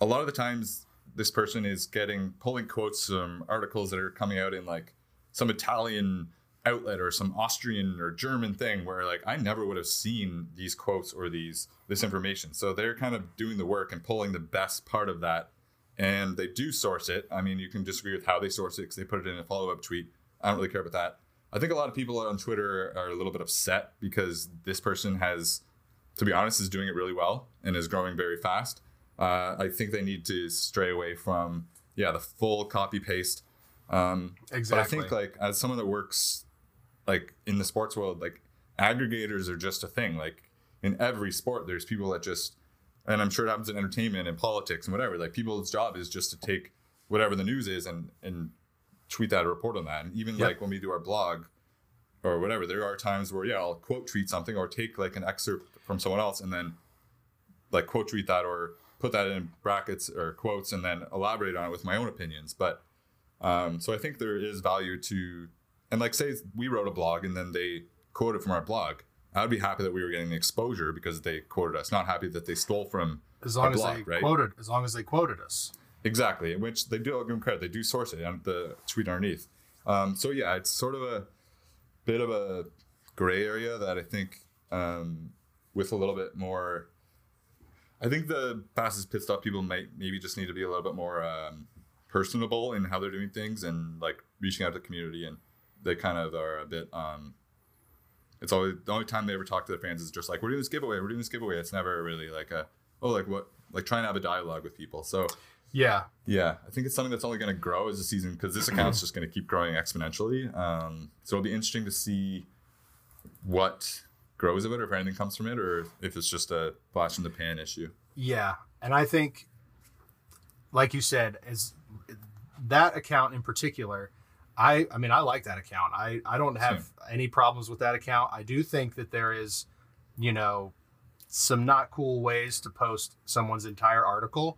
a lot of the times this person is getting pulling quotes from articles that are coming out in like some Italian outlet or some Austrian or German thing where like I never would have seen these quotes or these this information. So they're kind of doing the work and pulling the best part of that and they do source it. I mean, you can disagree with how they source it because they put it in a follow up tweet. I don't really care about that. I think a lot of people on Twitter are a little bit upset because this person has, to be honest, is doing it really well and is growing very fast. Uh, I think they need to stray away from yeah the full copy paste. Um, exactly. but I think like as someone that works like in the sports world, like aggregators are just a thing. Like in every sport, there's people that just, and I'm sure it happens in entertainment and politics and whatever. Like people's job is just to take whatever the news is and and tweet that or report on that. And even Yep. like when we do our blog or whatever, there are times where yeah, I'll quote tweet something or take like an excerpt from someone else and then like quote tweet that or put that in brackets or quotes and then elaborate on it with my own opinions. But um, so I think there is value to, and like say we wrote a blog and then they quoted from our blog. I'd be happy that we were getting the exposure because they quoted us. Not happy that they stole from as long as blog, they right? quoted, as long as they quoted us. Exactly, which they do give them credit. They do source it on the tweet underneath. Um, so yeah, it's sort of a bit of a gray area that I think um, with a little bit more. I think the fastest pit stop people might maybe just need to be a little bit more um, personable in how they're doing things and like reaching out to the community, and they kind of are a bit. Um, it's always the only time they ever talk to their fans is just like we're doing this giveaway, we're doing this giveaway. It's never really like a oh like what like trying to have a dialogue with people. So Yeah, yeah, I think it's something that's only going to grow as the season because this account's just going to keep growing exponentially. Um, so it'll be interesting to see what grows of it, or if anything comes from it, or if it's just a flash in the pan issue. yeah, and I think, like you said, as that account in particular, I I mean I like that account. I I don't have any problems with that account. I do think that there is, you know, some not cool ways to post someone's entire article,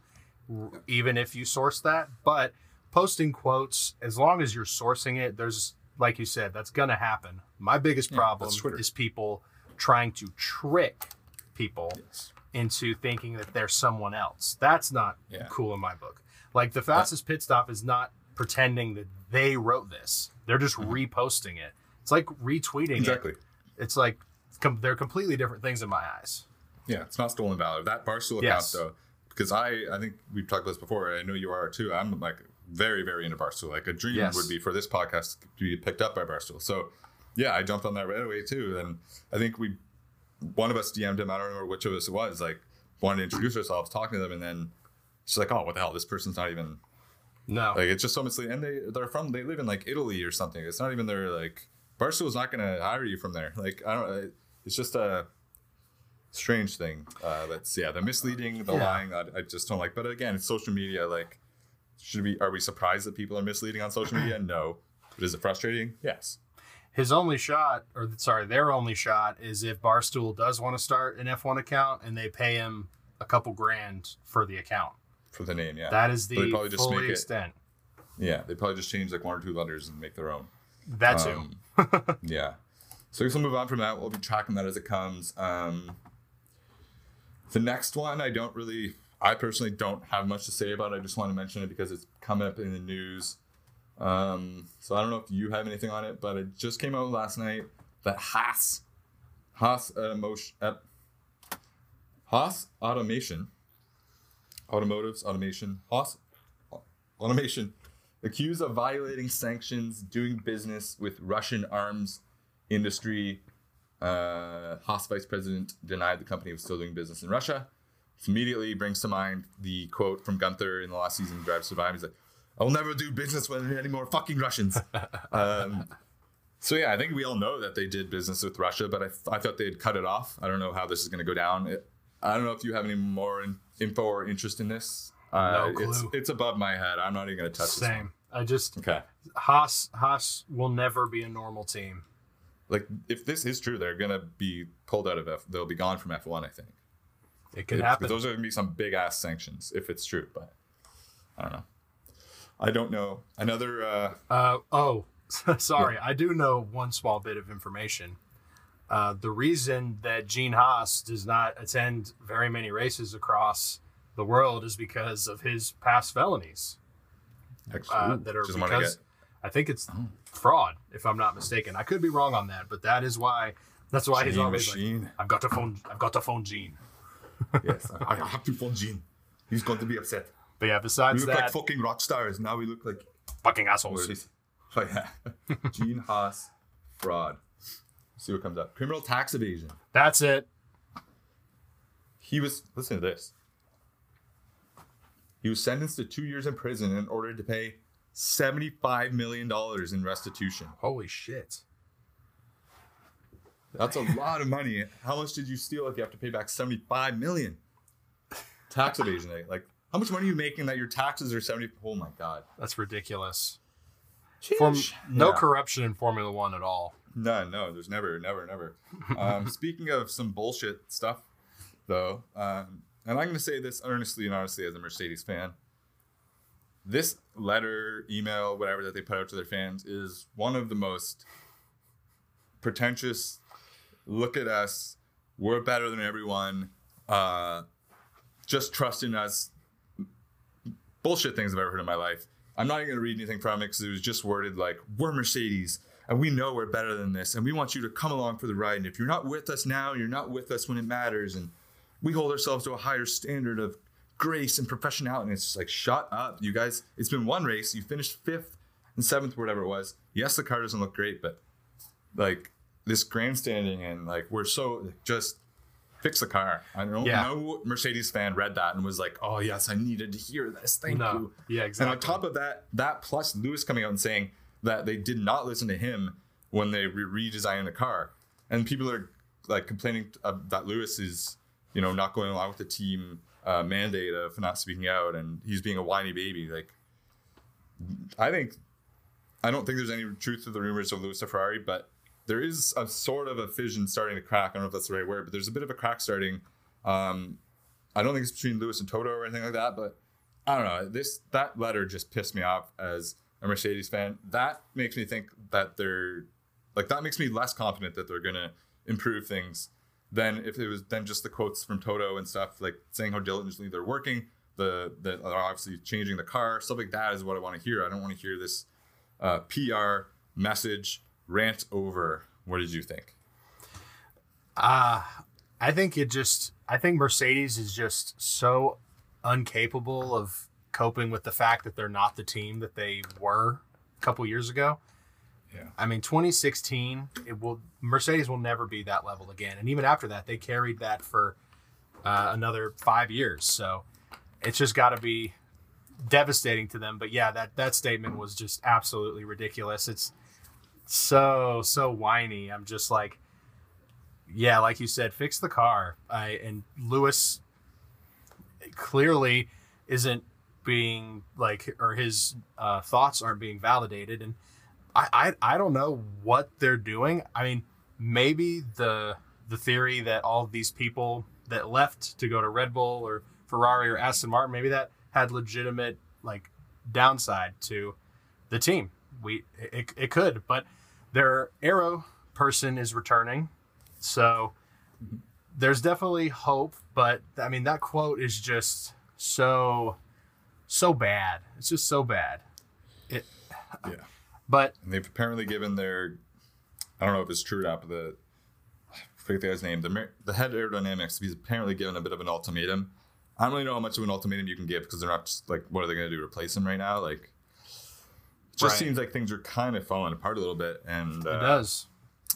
even if you source that. But posting quotes, as long as you're sourcing it, there's like you said, that's gonna happen. My biggest problem Twitter. is people trying to trick people Yes. into thinking that they're someone else. That's not Yeah. cool in my book. Like the fastest pit stop is not pretending that they wrote this. They're just reposting it. It's like retweeting Mm-hmm. Exactly. it. It's like com- they're completely different things in my eyes. Yeah, it's not stolen valor. That Barstool Yes. account though, because I I think we've talked about this before. I know you are too. I'm like very very into Barstool. Like a dream Yes. would be for this podcast to be picked up by Barstool. So yeah, I jumped on that right away too. And I think we one of us DM'd him. I don't remember which of us it was. Like wanted to introduce ourselves, talking to them, and then she's like, "Oh, what the hell? This person's not even No. like it's just so misleading." And they they're from they live in like Italy or something. It's not even their like Barstool's not going to hire you from there. Like I don't. It's just a strange thing. Uh, that's yeah, the misleading, the Yeah. lying. I, I just don't like. But again, it's social media. Like, should we are we surprised that people are misleading on social media? No. But is it frustrating? Yes. His only shot, or sorry, their only shot is if Barstool does want to start an F1 account and they pay him a couple grand for the account. For the name, yeah. That is But they the probably just fully make it- extent. yeah, they probably just change like one or two letters and make their own. That too. Um, yeah. So I guess we'll move on from that. We'll be tracking that as it comes. Um, the next one, I don't really, I personally don't have much to say about. It. I just want to mention it because it's coming up in the news. Um, so I don't know if you have anything on it, but it just came out last night that Haas, Haas Automotion, uh, Haas Automation, Automotives Automation, Haas Automation, accused of violating sanctions, doing business with Russian arms industry. Uh, Haas vice president denied the company was still doing business in Russia. Immediately brings to mind the quote from Gunther in the last season of Drive Survive. He's like, "I'll never do business with any more fucking Russians." um, so yeah, I think we all know that they did business with Russia, but I, I thought they'd cut it off. I don't know how this is going to go down. It, I don't know if you have any more in, info or interest in this. Uh, No clue. it's above my head. I'm not even gonna touch this. one. Same. I just Okay. Haas Haas will never be a normal team. Like if this is true, they're gonna be pulled out of F. They'll be gone from F1. I think. It could It- happen. Those are gonna be some big ass sanctions if it's true. But I don't know. I don't know. Another. Uh, Uh, oh, sorry. I do know one small bit of information. Uh, the reason that Gene Haas does not attend very many races across the world is because of his past felonies uh, that are just because I think it's Oh. fraud, if I'm not mistaken. I could be wrong on that, but that is why. That's why he's Gene always like, "I've got to phone. I've got to phone Gene." yes, I I have to phone Gene. He's going to be upset. But yeah, besides We look like fucking rock stars. Now we look like fucking assholes. Oh yeah, Gene Haas fraud. see what comes up. Criminal tax evasion. That's it. He was listen to this. He was sentenced to two years in prison in order to pay seventy-five million dollars in restitution. Holy shit. That's a lot of money. How much did you steal if you have to pay back seventy-five million? Tax evasion. eh? Like, how much money are you making that your taxes are seventy? Oh my god. That's ridiculous. Form, no corruption in Formula One at all. No, no, there's never, never, never. Um, speaking of some bullshit stuff, though, um, and I'm going to say this earnestly and honestly as a Mercedes fan. This letter, email, whatever that they put out to their fans is one of the most pretentious. Look at us, we're better than everyone. Uh, just trust in us. Bullshit things I've ever heard in my life. I'm not even going to read anything from it because it was just worded like, we're Mercedes and we know we're better than this and we want you to come along for the ride. And if you're not with us now, you're not with us when it matters. And we hold ourselves to a higher standard of grace and professionality. And it's just like, shut up, you guys. It's been one race. You finished fifth and seventh, whatever it was. Yes, the car doesn't look great, but like this grandstanding and like we're so just fix the car. I don't Yeah. know Mercedes fan read that and was like, oh yes, I needed to hear this. Thank no. you. Yeah, exactly. And on top of that, that plus Lewis coming out and saying that they did not listen to him when they re- redesigned the car, and people are like complaining uh, that Lewis is, you know, not going along with the team uh, mandate of not speaking out, and he's being a whiny baby. Like, I think, I don't think there's any truth to the rumors of Lewis to Ferrari, but there is a sort of a fission starting to crack. I don't know if that's the right word, but there's a bit of a crack starting. Um, I don't think it's between Lewis and Toto or anything like that, but I don't know. This that letter just pissed me off as a Mercedes fan. That makes me think that they're like that makes me less confident that they're gonna improve things than if it was then just the quotes from Toto and stuff like saying how diligently they're working. The that are obviously changing the car stuff like that is what I want to hear. I don't want to hear this uh, PR message rant over. What did you think? Uh, I think it just I think Mercedes is just so incapable of coping with the fact that they're not the team that they were a couple years ago. Yeah. I mean, 2016, it will Mercedes will never be that level again. And even after that, they carried that for uh, another five years. So it's just got to be devastating to them. But yeah, that that statement was just absolutely ridiculous. It's so so whiny. I'm just like, yeah, like you said, fix the car. I and Lewis clearly isn't being like, or his uh, thoughts aren't being validated, and I, I I don't know what they're doing. I mean, maybe the the theory that all these people that left to go to Red Bull or Ferrari or Aston Martin, maybe that had legitimate like downside to the team. We it, it could, but their aero person is returning, so there's definitely hope. But I mean, that quote is just so so bad. It's just so bad. It, Yeah. but And they've apparently given their, I don't know if it's true or not, but the, I forget the guy's name, the, the head aerodynamics, he's apparently given a bit of an ultimatum. I don't really know how much of an ultimatum you can give because they're not just like, what are they going to do, replace him right now? Like, just Right. seems like things are kind of falling apart a little bit. And it uh, does.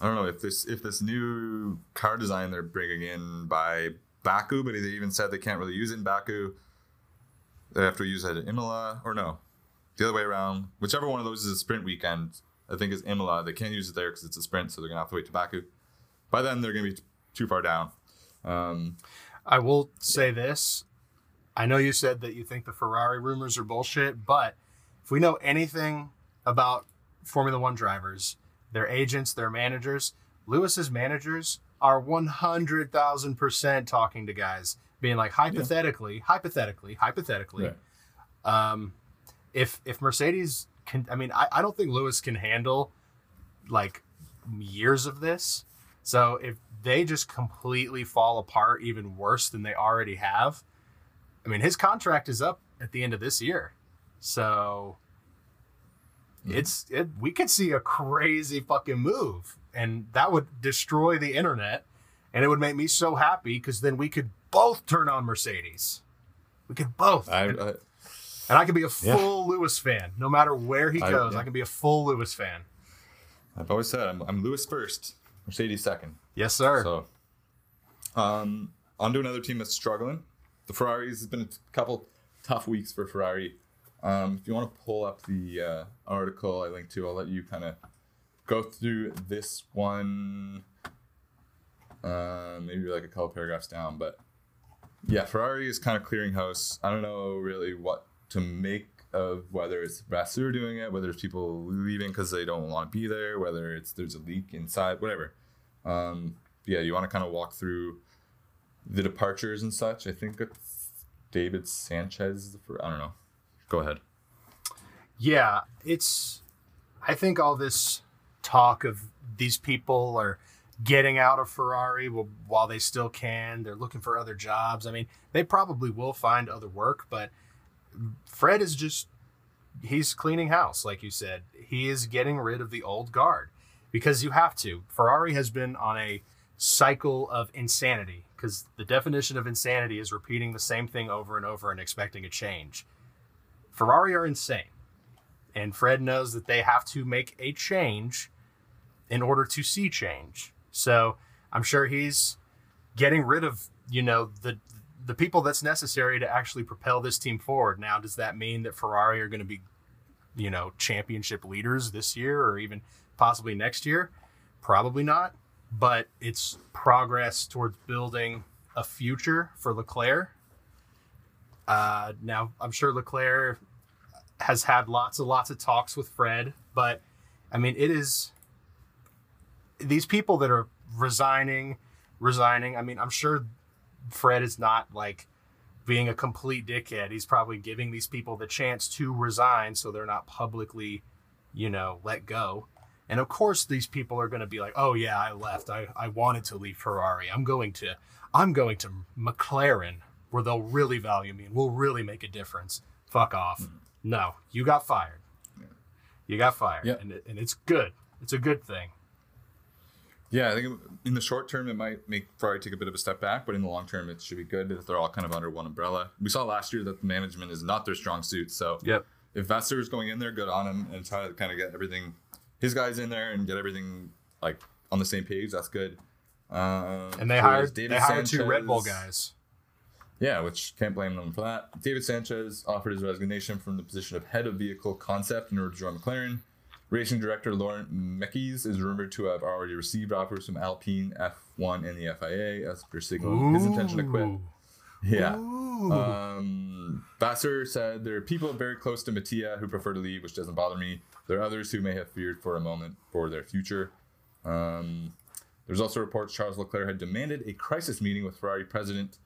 I don't know if this if this new car design they're bringing in by Baku, but they even said they can't really use it in Baku. They have to use it at Imola or no, the other way around. Whichever one of those is a sprint weekend, I think is Imola. They can't use it there because it's a sprint, so they're gonna have to wait to Baku. By then, they're gonna be t- too far down. Um, I will say this. I know you said that you think the Ferrari rumors are bullshit, but if we know anything about Formula One drivers, their agents, their managers, Lewis's managers are 100,000% talking to guys, being like, hypothetically, yeah. hypothetically, hypothetically, right. um, if if Mercedes can, I mean, I, I don't think Lewis can handle like years of this. So if they just completely fall apart even worse than they already have, I mean, his contract is up at the end of this year. So mm-hmm. it's it we could see a crazy fucking move and that would destroy the internet and it would make me so happy because then we could both turn on Mercedes. We could both. I, and, I, and I can be a full yeah. Lewis fan. No matter where he goes, I, yeah. I, can be a full Lewis fan. I've always said I'm, I'm Lewis first, Mercedes second. Yes, sir. So, um, on to another team that's struggling. The Ferraris has been a couple tough weeks for Ferrari. Um, if you want to pull up the uh, article I linked to, I'll let you kind of go through this one. Uh, maybe like a couple paragraphs down, but yeah, Ferrari is kind of clearing house. I don't know really what to make of whether it's Vasseur doing it, whether it's people leaving because they don't want to be there, whether it's there's a leak inside, whatever. Um, yeah, you want to kind of walk through the departures and such. I think it's David Sanchez. Is for I don't know. Go ahead. Yeah, it's. I think all this talk of these people are getting out of Ferrari while they still can. They're looking for other jobs. I mean, they probably will find other work, but Fred is just he's cleaning house, like you said. He is getting rid of the old guard because you have to. Ferrari has been on a cycle of insanity because the definition of insanity is repeating the same thing over and over and expecting a change. Ferrari are insane. And Fred knows that they have to make a change in order to see change. So I'm sure he's getting rid of, you know, the the people that's necessary to actually propel this team forward. Now, does that mean that Ferrari are going to be, you know, championship leaders this year or even possibly next year? Probably not. But it's progress towards building a future for Leclerc. Uh, now, I'm sure Leclerc has had lots and lots of talks with Fred, but I mean, it is these people that are resigning, resigning. I mean, I'm sure Fred is not like being a complete dickhead. He's probably giving these people the chance to resign so they're not publicly, you know, let go. And of course, these people are going to be like, "Oh yeah, I left. I, I wanted to leave Ferrari. I'm going to I'm going to McLaren where they'll really value me and we'll really make a difference." Fuck off. Mm-hmm. No, you got fired. Yeah. You got fired, yeah. and, it, and it's good. It's a good thing. Yeah, I think in the short term it might make Ferrari take a bit of a step back, but in the long term it should be good if they're all kind of under one umbrella. We saw last year that the management is not their strong suit, so yep. if Vasseur is going in there, good on him and try to kind of get everything, his guys in there and get everything like on the same page. That's good. Um, and they hired David they hired Sanchez, two Red Bull guys. Yeah, which can't blame them for that. David Sanchez offered his resignation from the position of head of vehicle concept in order to join McLaren. Racing director Laurent Mekies is rumored to have already received offers from Alpine, F1, and the FIA as per signaling his intention to quit. Yeah. Um, Vasseur said there are people very close to Mattia who prefer to leave, which doesn't bother me. There are others who may have feared for a moment for their future. Um, there's also reports Charles Leclerc had demanded a crisis meeting with Ferrari president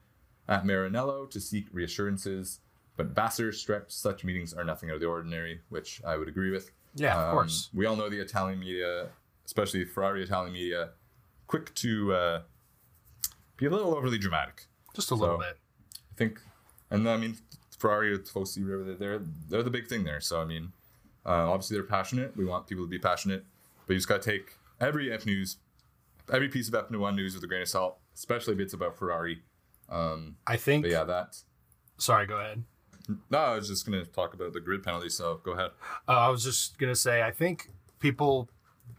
at Maranello to seek reassurances, but Vasseur stressed such meetings are nothing out of the ordinary, which I would agree with. Yeah, of um, course. We all know the Italian media, especially Ferrari Italian media, quick to uh, be a little overly dramatic. Just a so, little bit. I think, and I mean, Ferrari, Tifosi, whatever, they're, they're the big thing there. So, I mean, uh, obviously they're passionate. We want people to be passionate, but you just got to take every F news, every piece of F1 news with a grain of salt, especially if it's about Ferrari. Um, I think. yeah, that. Sorry, go ahead. No, I was just going to talk about the grid penalty. So go ahead. Uh, I was just going to say, I think people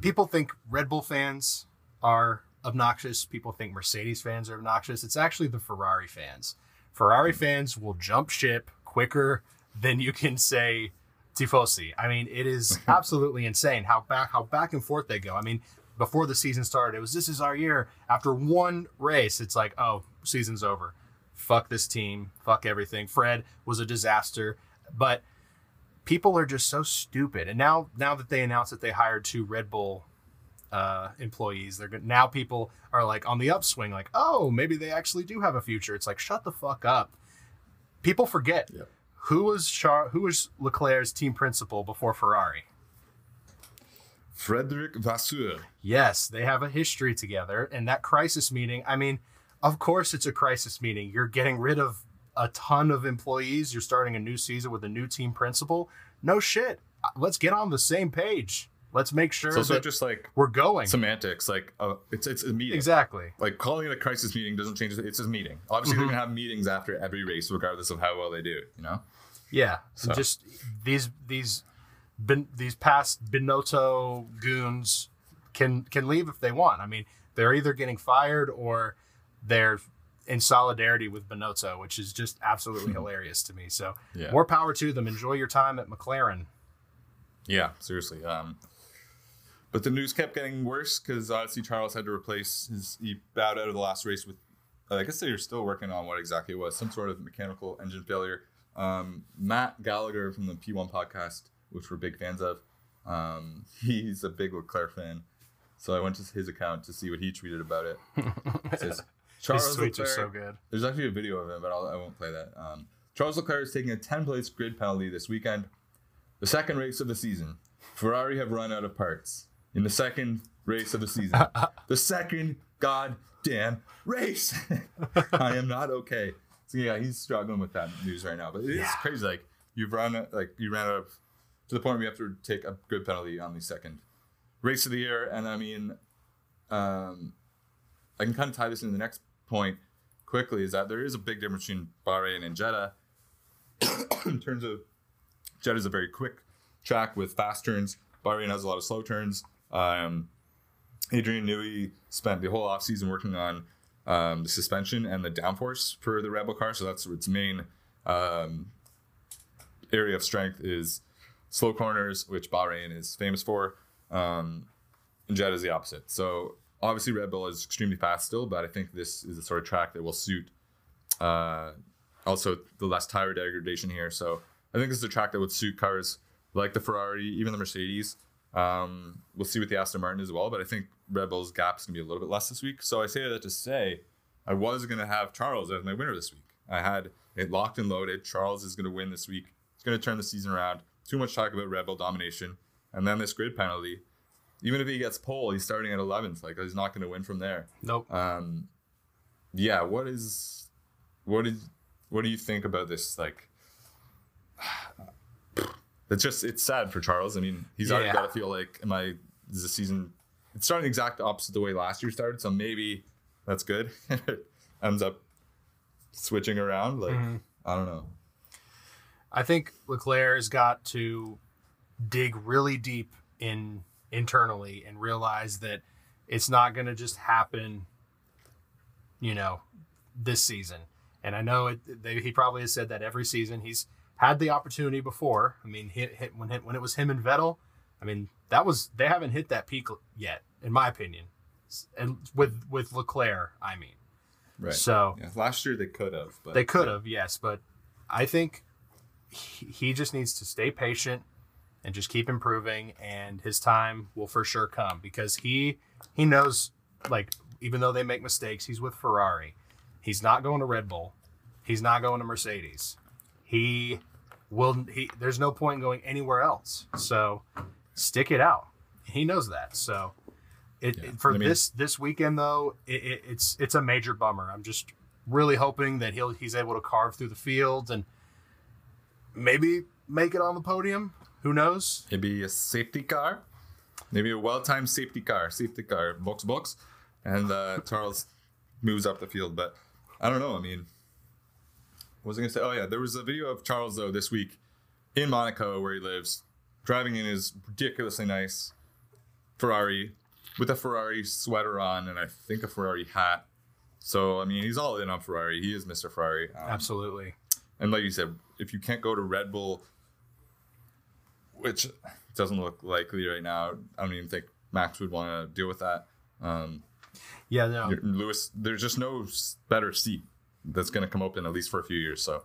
people think Red Bull fans are obnoxious. People think Mercedes fans are obnoxious. It's actually the Ferrari fans. Ferrari fans will jump ship quicker than you can say tifosi. I mean, it is absolutely insane how back how back and forth they go. I mean, before the season started, it was this is our year. After one race, it's like, oh, season's over. fuck this team, fuck everything. Fred was a disaster, but people are just so stupid. And now, now that they announced that they hired two Red Bull uh, employees, they're good. Now people are like on the upswing, like, oh, maybe they actually do have a future. It's like, shut the fuck up. People forget who was Char- who was Leclerc's team principal before Ferrari. Frédéric Vasseur. Yes, they have a history together. And that crisis meeting, I mean, of course it's a crisis meeting. You're getting rid of a ton of employees. You're starting a new season with a new team principal. No shit. Let's get on the same page. Let's make sure also that just like we're going. semantics. Like uh, it's it's a meeting. Exactly. Like calling it a crisis meeting doesn't change. It's a meeting. Obviously, they're gonna have meetings after every race, regardless of how well they do. You know. Yeah. So- Just these these bin, these past Binotto goons can can leave if they want. I mean, they're either getting fired or they're in solidarity with Binotto, which is just absolutely hilarious to me. So Yeah. more power to them. Enjoy your time at McLaren. Yeah, seriously. Um, but the news kept getting worse because obviously Charles had to replace his. He bowed out of the last race with. I guess they were still working on what exactly it was, some sort of mechanical engine failure. Um, Matt Gallagher from the P1 podcast, which we're big fans of, um, he's a big Leclerc fan. So I went to his account to see what he tweeted about it. It says, His tweets are so good. there's actually a video of him, but I'll, I won't play that. Um, Charles Leclerc is taking a 10 place grid penalty this weekend. The second race of the season. Ferrari have run out of parts. In the second race of the season. the second goddamn race. I am not okay. So yeah, he's struggling with that news right now. But it is Yeah. crazy. Like you've run like you ran out of to the point where you have to take a grid penalty on the second race of the year. And I mean, um, I can kind of tie this into the next point quickly is that there is a big difference between Bahrain and Jeddah in terms of Jeddah is a very quick track with fast turns. Bahrain has a lot of slow turns. Um, Adrian Newey spent the whole offseason working on um, the suspension and the downforce for the Red Bull car, so that's its main um, area of strength is slow corners, which Bahrain is famous for. Um, and Jeddah is the opposite. So obviously Red Bull is extremely fast still, but I think this is the sort of track that will suit uh, also the less tire degradation here. So I think this is a track that would suit cars like the Ferrari, even the Mercedes. Um, we'll see with the Aston Martin as well, but I think Red Bull's gap is gonna be a little bit less this week. So I say that to say I was gonna have Charles as my winner this week. I had it locked and loaded. Charles is gonna win this week. It's gonna turn the season around. Too much talk about Red Bull domination, and then this grid penalty. Even if he gets pole, he's starting at 11th. Like he's not gonna win from there. Nope. Um, yeah. What is, what did, what do you think about this? Like, it's just it's sad for Charles. I mean, he's already Yeah. got to feel like, am I? Is the season? It's starting the exact opposite the way last year started. So maybe that's good. it ends up switching around. Like Mhm. I don't know. I think Leclerc's got to dig really deep in internally and realize that it's not going to just happen, you know, this season. And I know it, they, he probably has said that every season. He's had the opportunity before. I mean, hit, hit when hit, when it was him and Vettel. I mean, that was they haven't hit that peak yet, in my opinion. And with with Leclerc, I mean. Right. So yeah. Last year they could have, but they could have, yes, but I think he, just needs to stay patient and just keep improving, and his time will for sure come because he he knows, like, even though they make mistakes, he's with Ferrari. He's not going to Red Bull. He's not going to Mercedes. He will. He there's no point in going anywhere else. So stick it out. He knows that. So. It, Yeah. it- for I mean- this this weekend though, it, it, it's it's a major bummer. I'm just really hoping that he'll he's able to carve through the field and maybe make it on the podium. Who knows? Maybe a safety car, maybe a well-timed safety car, safety car, box box, and uh, Charles moves up the field. But I don't know. I mean, what was I gonna say? Oh yeah, there was a video of Charles though this week in Monaco where he lives, driving in his ridiculously nice Ferrari with a Ferrari sweater on and I think a Ferrari hat. So I mean, he's all in on Ferrari. He is Mr. Ferrari. Um, Absolutely. and like you said, if you can't go to Red Bull, which doesn't look likely right now, I don't even think Max would want to deal with that. Um, Yeah, no. Lewis, there's just no better seat that's going to come open at least for a few years. So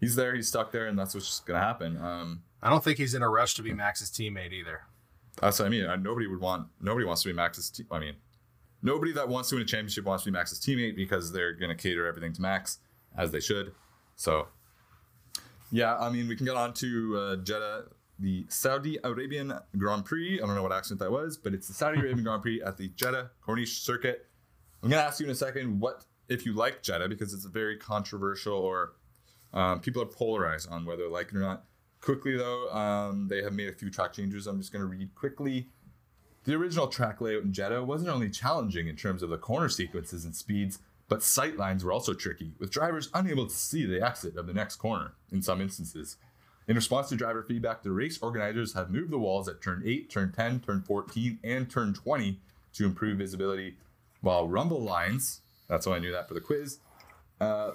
he's there, he's stuck there, and that's what's going to happen. Um, I don't think he's in a rush to be Max's teammate either. that's what I mean. Uh, Nobody would want. Nobody wants to be Max's. Te- I mean, nobody that wants to win a championship wants to be Max's teammate because they're going to cater everything to Max as they should. So, yeah, I mean, we can get on to uh, Jeddah, the Saudi Arabian Grand Prix. I don't know what accent that was, but it's the Saudi Arabian Grand Prix at the Jeddah Corniche Circuit. I'm going to ask you in a second what if you like Jeddah because it's a very controversial or um, people are polarized on whether they like it or not. Quickly though, um, they have made a few track changes. I'm just going to read quickly. The original track layout in Jeddah wasn't only challenging in terms of the corner sequences and speeds, but sight lines were also tricky, with drivers unable to see the exit of the next corner in some instances. In response to driver feedback, the race organizers have moved the walls at turn 8, turn 10, turn 14, and turn 20 to improve visibility, while rumble lines, that's why I knew that for the quiz, uh,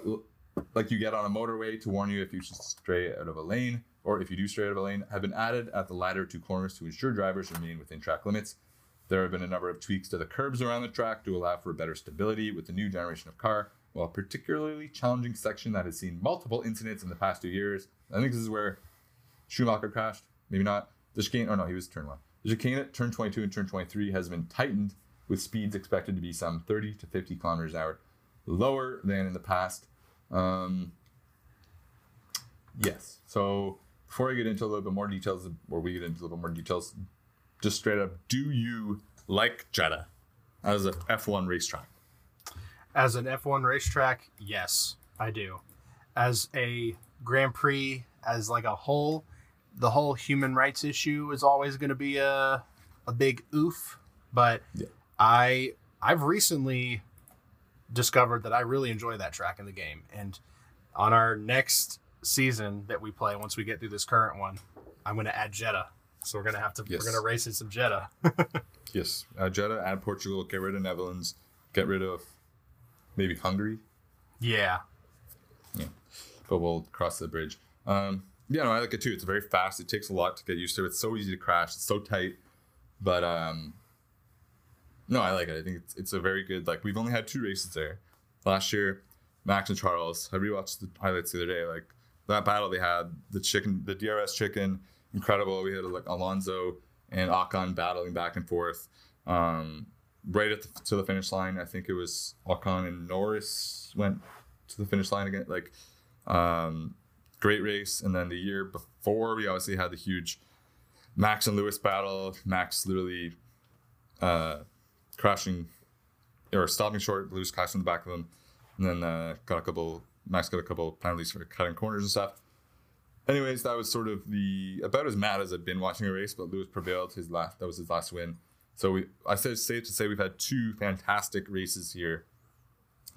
like you get on a motorway to warn you if you should stray out of a lane, or if you do stray out of a lane, have been added at the latter two corners to ensure drivers remain within track limits. There have been a number of tweaks to the curbs around the track to allow for better stability with the new generation of car, while a particularly challenging section that has seen multiple incidents in the past two years. I think this is where Schumacher crashed, maybe not. The chicane, oh no, he was turn one. The chicane at turn 22 and turn 23 has been tightened with speeds expected to be some 30 to 50 kilometers an hour lower than in the past. Um, yes. So before I get into a little bit more details, or we get into a little bit more details, just straight up, do you like Jeddah as an F1 racetrack? As an F1 racetrack, yes, I do. As a Grand Prix, as like a whole, the whole human rights issue is always going to be a a big oof. But Yeah. I I've recently discovered that I really enjoy that track in the game, and on our next season that we play, once we get through this current one, I'm going to add Jeddah. So we're gonna have to Yes. we're gonna race in some Jeddah. Yes. Uh, Jeddah, add Portugal, get rid of Netherlands, get rid of maybe Hungary, Yeah. yeah, but we'll cross the bridge. Um, yeah, no, I like it too. It's very fast. It takes a lot to get used to. It's so easy to crash. It's so tight, but um, no, I like it. I think it's, it's a very good. Like we've only had two races there. Last year, Max and Charles. I rewatched the highlights the other day. Like that battle they had, the chicken, the DRS chicken, incredible. We had like Alonso and Ocon battling back and forth. Um, right at the, to the finish line, I think it was Ocon and Norris went to the finish line again. Like, um, great race. And then the year before, we obviously had the huge Max and Lewis battle. Max literally uh, crashing or stopping short. Lewis crashed in the back of him, and then uh, got a couple. Max got a couple penalties for cutting corners and stuff. Anyways, that was sort of the about as mad as I've been watching a race, but Lewis prevailed. His last that was his last win. So we, I say it's safe to say we've had two fantastic races here.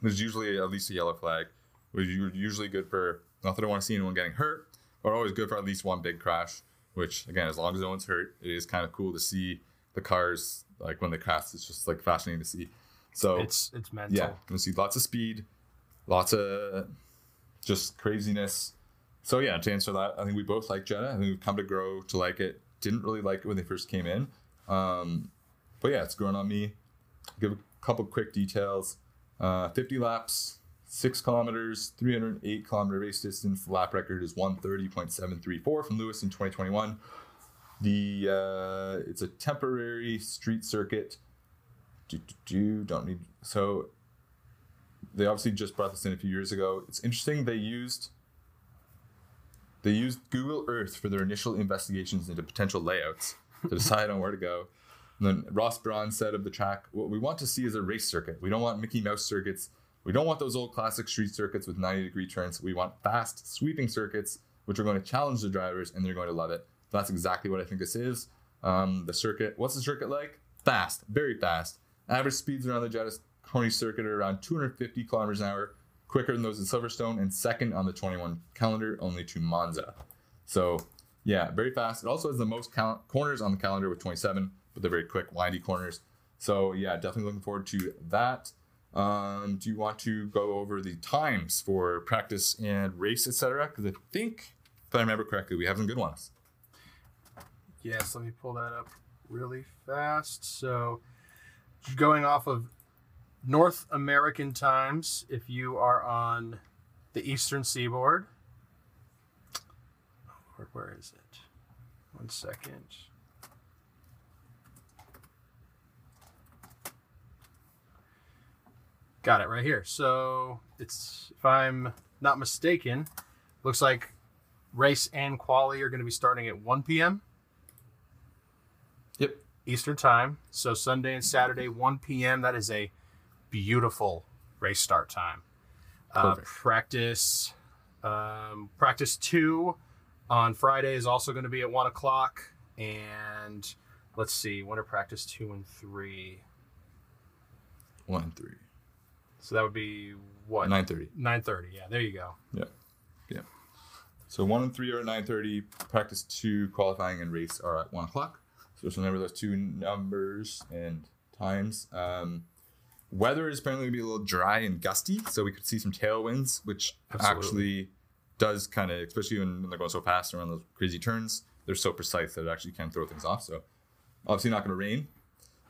There's usually at least a yellow flag, which are usually good for. Not that I want to see anyone getting hurt, but always good for at least one big crash. Which again, as long as no one's hurt, it is kind of cool to see the cars like when they crash. It's just like fascinating to see. So it's it's mental. yeah, we see lots of speed, lots of just craziness. So yeah, to answer that, I think we both like Jeddah. I think we've come to grow to like it. Didn't really like it when they first came in, um, but yeah, it's grown on me. Give a couple quick details: uh, 50 laps, six kilometers, 308 kilometer race distance. The lap record is 130.734 from Lewis in 2021. The uh, it's a temporary street circuit. Do, do, do, don't need so they obviously just brought this in a few years ago. It's interesting they used they used Google Earth for their initial investigations into potential layouts to decide on where to go. And then Ross Brawn said of the track, "What we want to see is a race circuit. We don't want Mickey Mouse circuits. We don't want those old classic street circuits with 90 degree turns. We want fast, sweeping circuits, which are going to challenge the drivers, and they're going to love it. That's exactly what I think this is. Um, the circuit. What's the circuit like? Fast, very fast. Average speeds around the Jeddah Corniche circuit are around 250 kilometers an hour, quicker than those in Silverstone, and second on the 21 calendar, only to Monza. So, yeah, very fast. It also has the most cal- corners on the calendar with 27, but they're very quick, windy corners. So, yeah, definitely looking forward to that. Um, do you want to go over the times for practice and race, etc.? Because I think, if I remember correctly, we have some good ones. Yes, let me pull that up really fast. So, going off of North American times if you are on the Eastern Seaboard. Oh, where, where is it? One second. Got it right here. So it's, if I'm not mistaken, looks like race and quali are going to be starting at 1 p.m. Yep. Eastern time. So Sunday and Saturday, 1 p.m. That is a beautiful race start time. Uh, practice, um, practice two on Friday is also going to be at one o'clock. And let's see, when are practice two and three? One and three. So that would be what Nine thirty. nine thirty. Yeah, there you go. Yeah. Yeah. So one and three are at nine thirty. Practice two, qualifying and race are at one o'clock. So just remember those two numbers and times. Um, weather is apparently going to be a little dry and gusty, so we could see some tailwinds, which Absolutely. actually does kind of, especially when, they're going so fast around those crazy turns, they're so precise that it actually can throw things off. So obviously not going to rain.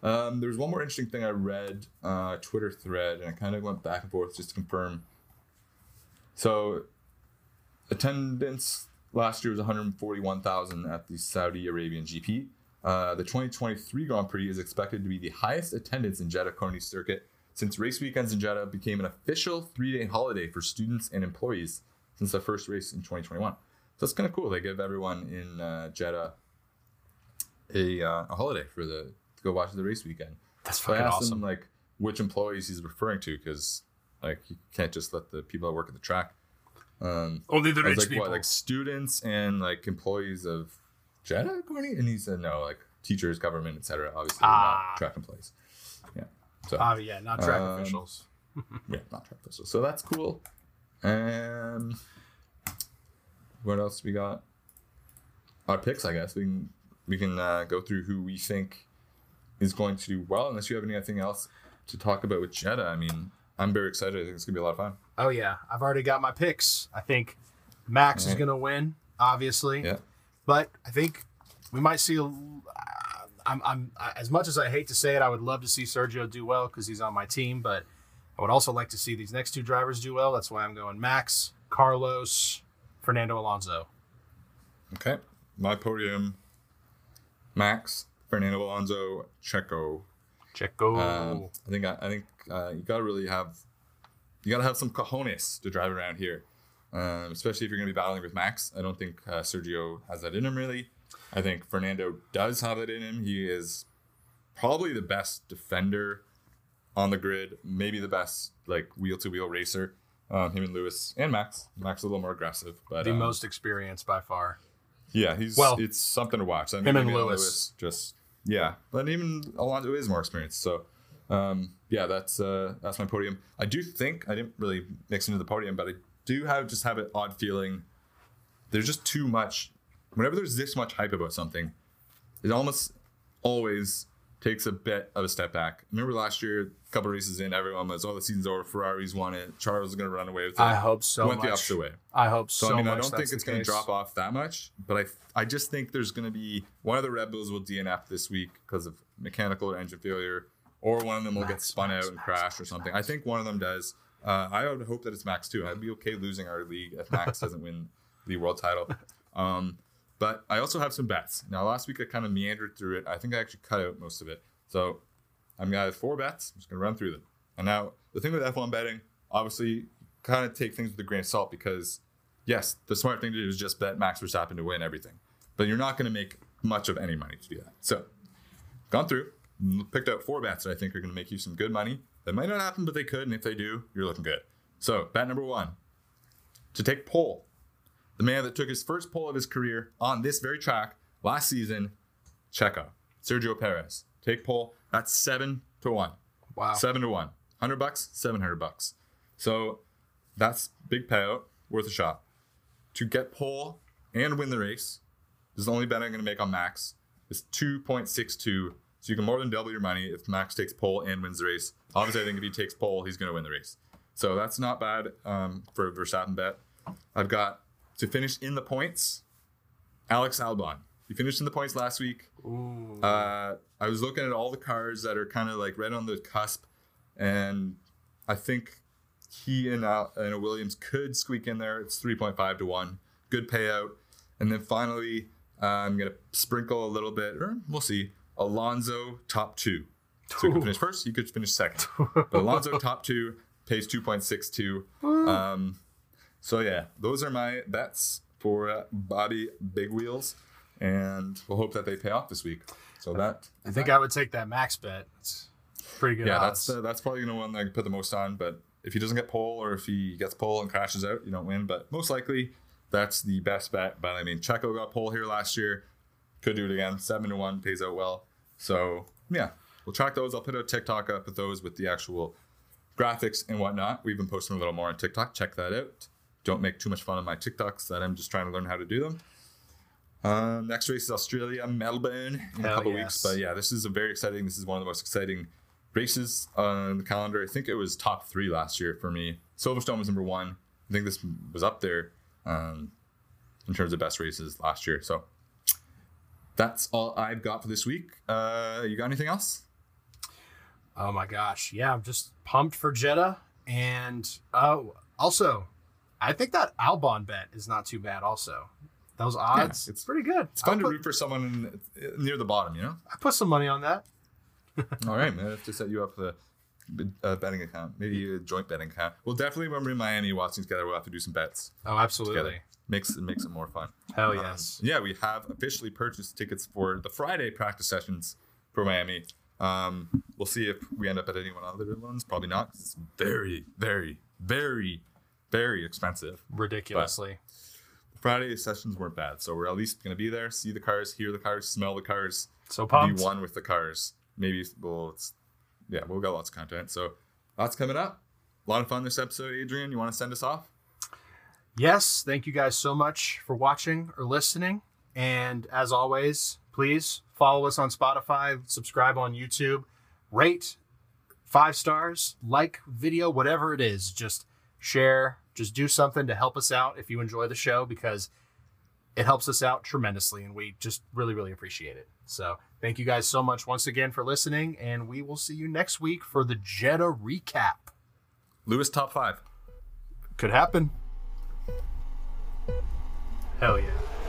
Um, there's one more interesting thing I read, uh, Twitter thread, and I kind of went back and forth just to confirm. So attendance last year was 141,000 at the Saudi Arabian GP. Uh, the 2023 Grand Prix is expected to be the highest attendance in Jeddah Corniche Circuit since race weekends in Jeddah became an official three-day holiday for students and employees since the first race in 2021. So it's kind of cool. They give everyone in uh, Jeddah a, uh, a holiday for the to go watch the race weekend. That's So I fucking asked awesome. him like which employees he's referring to because like you can't just let the people that work at the track. Um, Only the I rich like, people. what, like students and like employees of Jeddah, Corny? And he said no, like teachers, government, etc. Obviously, Ah. not track employees. Yeah. So Ah, yeah, not track Um, officials. yeah, not track officials. So that's cool. Um, what else we got? Our picks, I guess. We can we can uh, go through who we think is going to do well. Unless you have anything else to talk about with Jeddah, I mean, I'm very excited. I think it's gonna be a lot of fun. Oh yeah, I've already got my picks. I think Max is going to win, obviously. Yeah. But I think we might see. A, I'm, I'm as much as I hate to say it, I would love to see Sergio do well because he's on my team. But I would also like to see these next two drivers do well. That's why I'm going Max, Carlos, Fernando Alonso. Okay. My podium: Max, Fernando Alonso, Checo. Checo. Um, I think I, I think uh, you gotta really have you gotta have some cojones to drive around here, um, especially if you're gonna be battling with Max. I don't think uh, Sergio has that in him really. I think Fernando does have it in him. He is probably the best defender on the grid, maybe the best like wheel to wheel racer. Um, him and Lewis and Max. Max is a little more aggressive, but the um, most experienced by far. yeah, he's Well, it's something to watch. I mean, him and maybe Lewis. just yeah, but even Alonso is more experienced. So um, yeah, that's uh, that's my podium. I do think I didn't really mix into the podium, but I do have just have an odd feeling. There's just too much. Whenever there's this much hype about something, it almost always takes a bit of a step back. Remember last year, a couple races in, everyone was, "Oh, the season's over. Ferrari's won it. Charles is going to run away with it." I hope so Went much. the opposite way. I hope So, so, I mean, I don't think it's going to drop off that much, but I I just think there's going to be one of the Red Bulls will DNF this week because of mechanical or engine failure, or one of them will get spun Max, out and Max, crash Max, or something. Max. I think one of them does. Uh, I would hope that it's Max too. I'd be okay losing our league if Max doesn't win the world title. Um, but I also have some bets. Now, last week I kind of meandered through it. I think I actually cut out most of it. So I'm gonna have four bets. I'm just gonna run through them. And now the thing with F1 betting, obviously, kind of take things with a grain of salt because yes, the smart thing to do is just bet Max Verstappen to win everything, but you're not gonna make much of any money to do that. So gone through, picked out four bets that I think are gonna make you some good money. That might not happen, but they could, and if they do, you're looking good. So bet number one, to take pole. The man that took his first pole of his career on this very track last season, Checo, Sergio Perez. Take pole. That's seven to one. Wow. Seven to one. Hundred bucks, seven hundred bucks. So that's big payout, worth a shot. To get pole and win the race, this is the only bet I'm going to make on Max. Is two point six two. So you can more than double your money if Max takes pole and wins the race. Obviously, I think if he takes pole, he's going to win the race. So that's not bad um, for a Verstappen bet. I've got to finish in the points. Alex Albon. He finished in the points last week. Uh, I was looking at all the cars that are kind of like right on the cusp. and I think he and uh, and a Williams could squeak in there. It's three point five to one, good payout. And then finally, uh, I'm gonna sprinkle a little bit, or we'll see. Alonso top two. So he could finish first. you could finish second. But Alonso top two pays two point six two. Um, so yeah, those are my bets for uh, Bobby Big Wheels, and we'll hope that they pay off this week. So that I think I would take that max bet. It's pretty good. yeah, odds. that's uh, that's probably gonna one that I can put the most on. But if he doesn't get pole or if he gets pole and crashes out, you don't win. But most likely, that's the best bet. But I mean, Checo got pole here last year, could do it again. Seven to one pays out well. So yeah, we'll track those. I'll put a TikTok up with those with the actual graphics and whatnot. We've been posting a little more on TikTok. Check that out. Don't make too much fun of my TikToks that I'm just trying to learn how to do them. Uh, next race is Australia, Melbourne in Hell a couple yes. weeks. But yeah, this is a very exciting. This is one of the most exciting races on the calendar. I think it was top three last year for me. Silverstone was number one. I think this was up there um, in terms of best races last year. So that's all I've got for this week. Uh, you got anything else? Oh my gosh. Yeah, I'm just pumped for Jeddah. And oh, also, I think that Albon bet is not too bad, also. Those odds, it's- it's pretty good. It's fun I to put, root for someone in, near the bottom, you know? I put some money on that. All right, man. I have to set you up with a, a betting account, maybe a joint betting account. Well, definitely when we're in Miami watching together, we'll have to do some bets Oh, absolutely. together. Makes it makes it more fun. Hell Um, yes. yeah, we have officially purchased tickets for the Friday practice sessions for Miami. Um, we'll see if we end up at any one of the other ones. Probably not. 'cause It's very, very, very, very expensive. Ridiculously. Friday sessions weren't bad, so we're at least going to be there, see the cars, hear the cars, smell the cars, so pumped. be one with the cars. Maybe we'll, it's, yeah, we'll got lots of content. So lots coming up. A lot of fun this episode. Adrian, you want to send us off? Yes, thank you guys so much for watching or listening. And as always, please follow us on Spotify, subscribe on YouTube, rate five stars, like video, whatever it is. Just share, just do something to help us out if you enjoy the show because it helps us out tremendously and we just really, really appreciate it. So thank you guys so much once again for listening, and we will see you next week for the Jeddah recap. Lewis top five. Could happen. Hell yeah.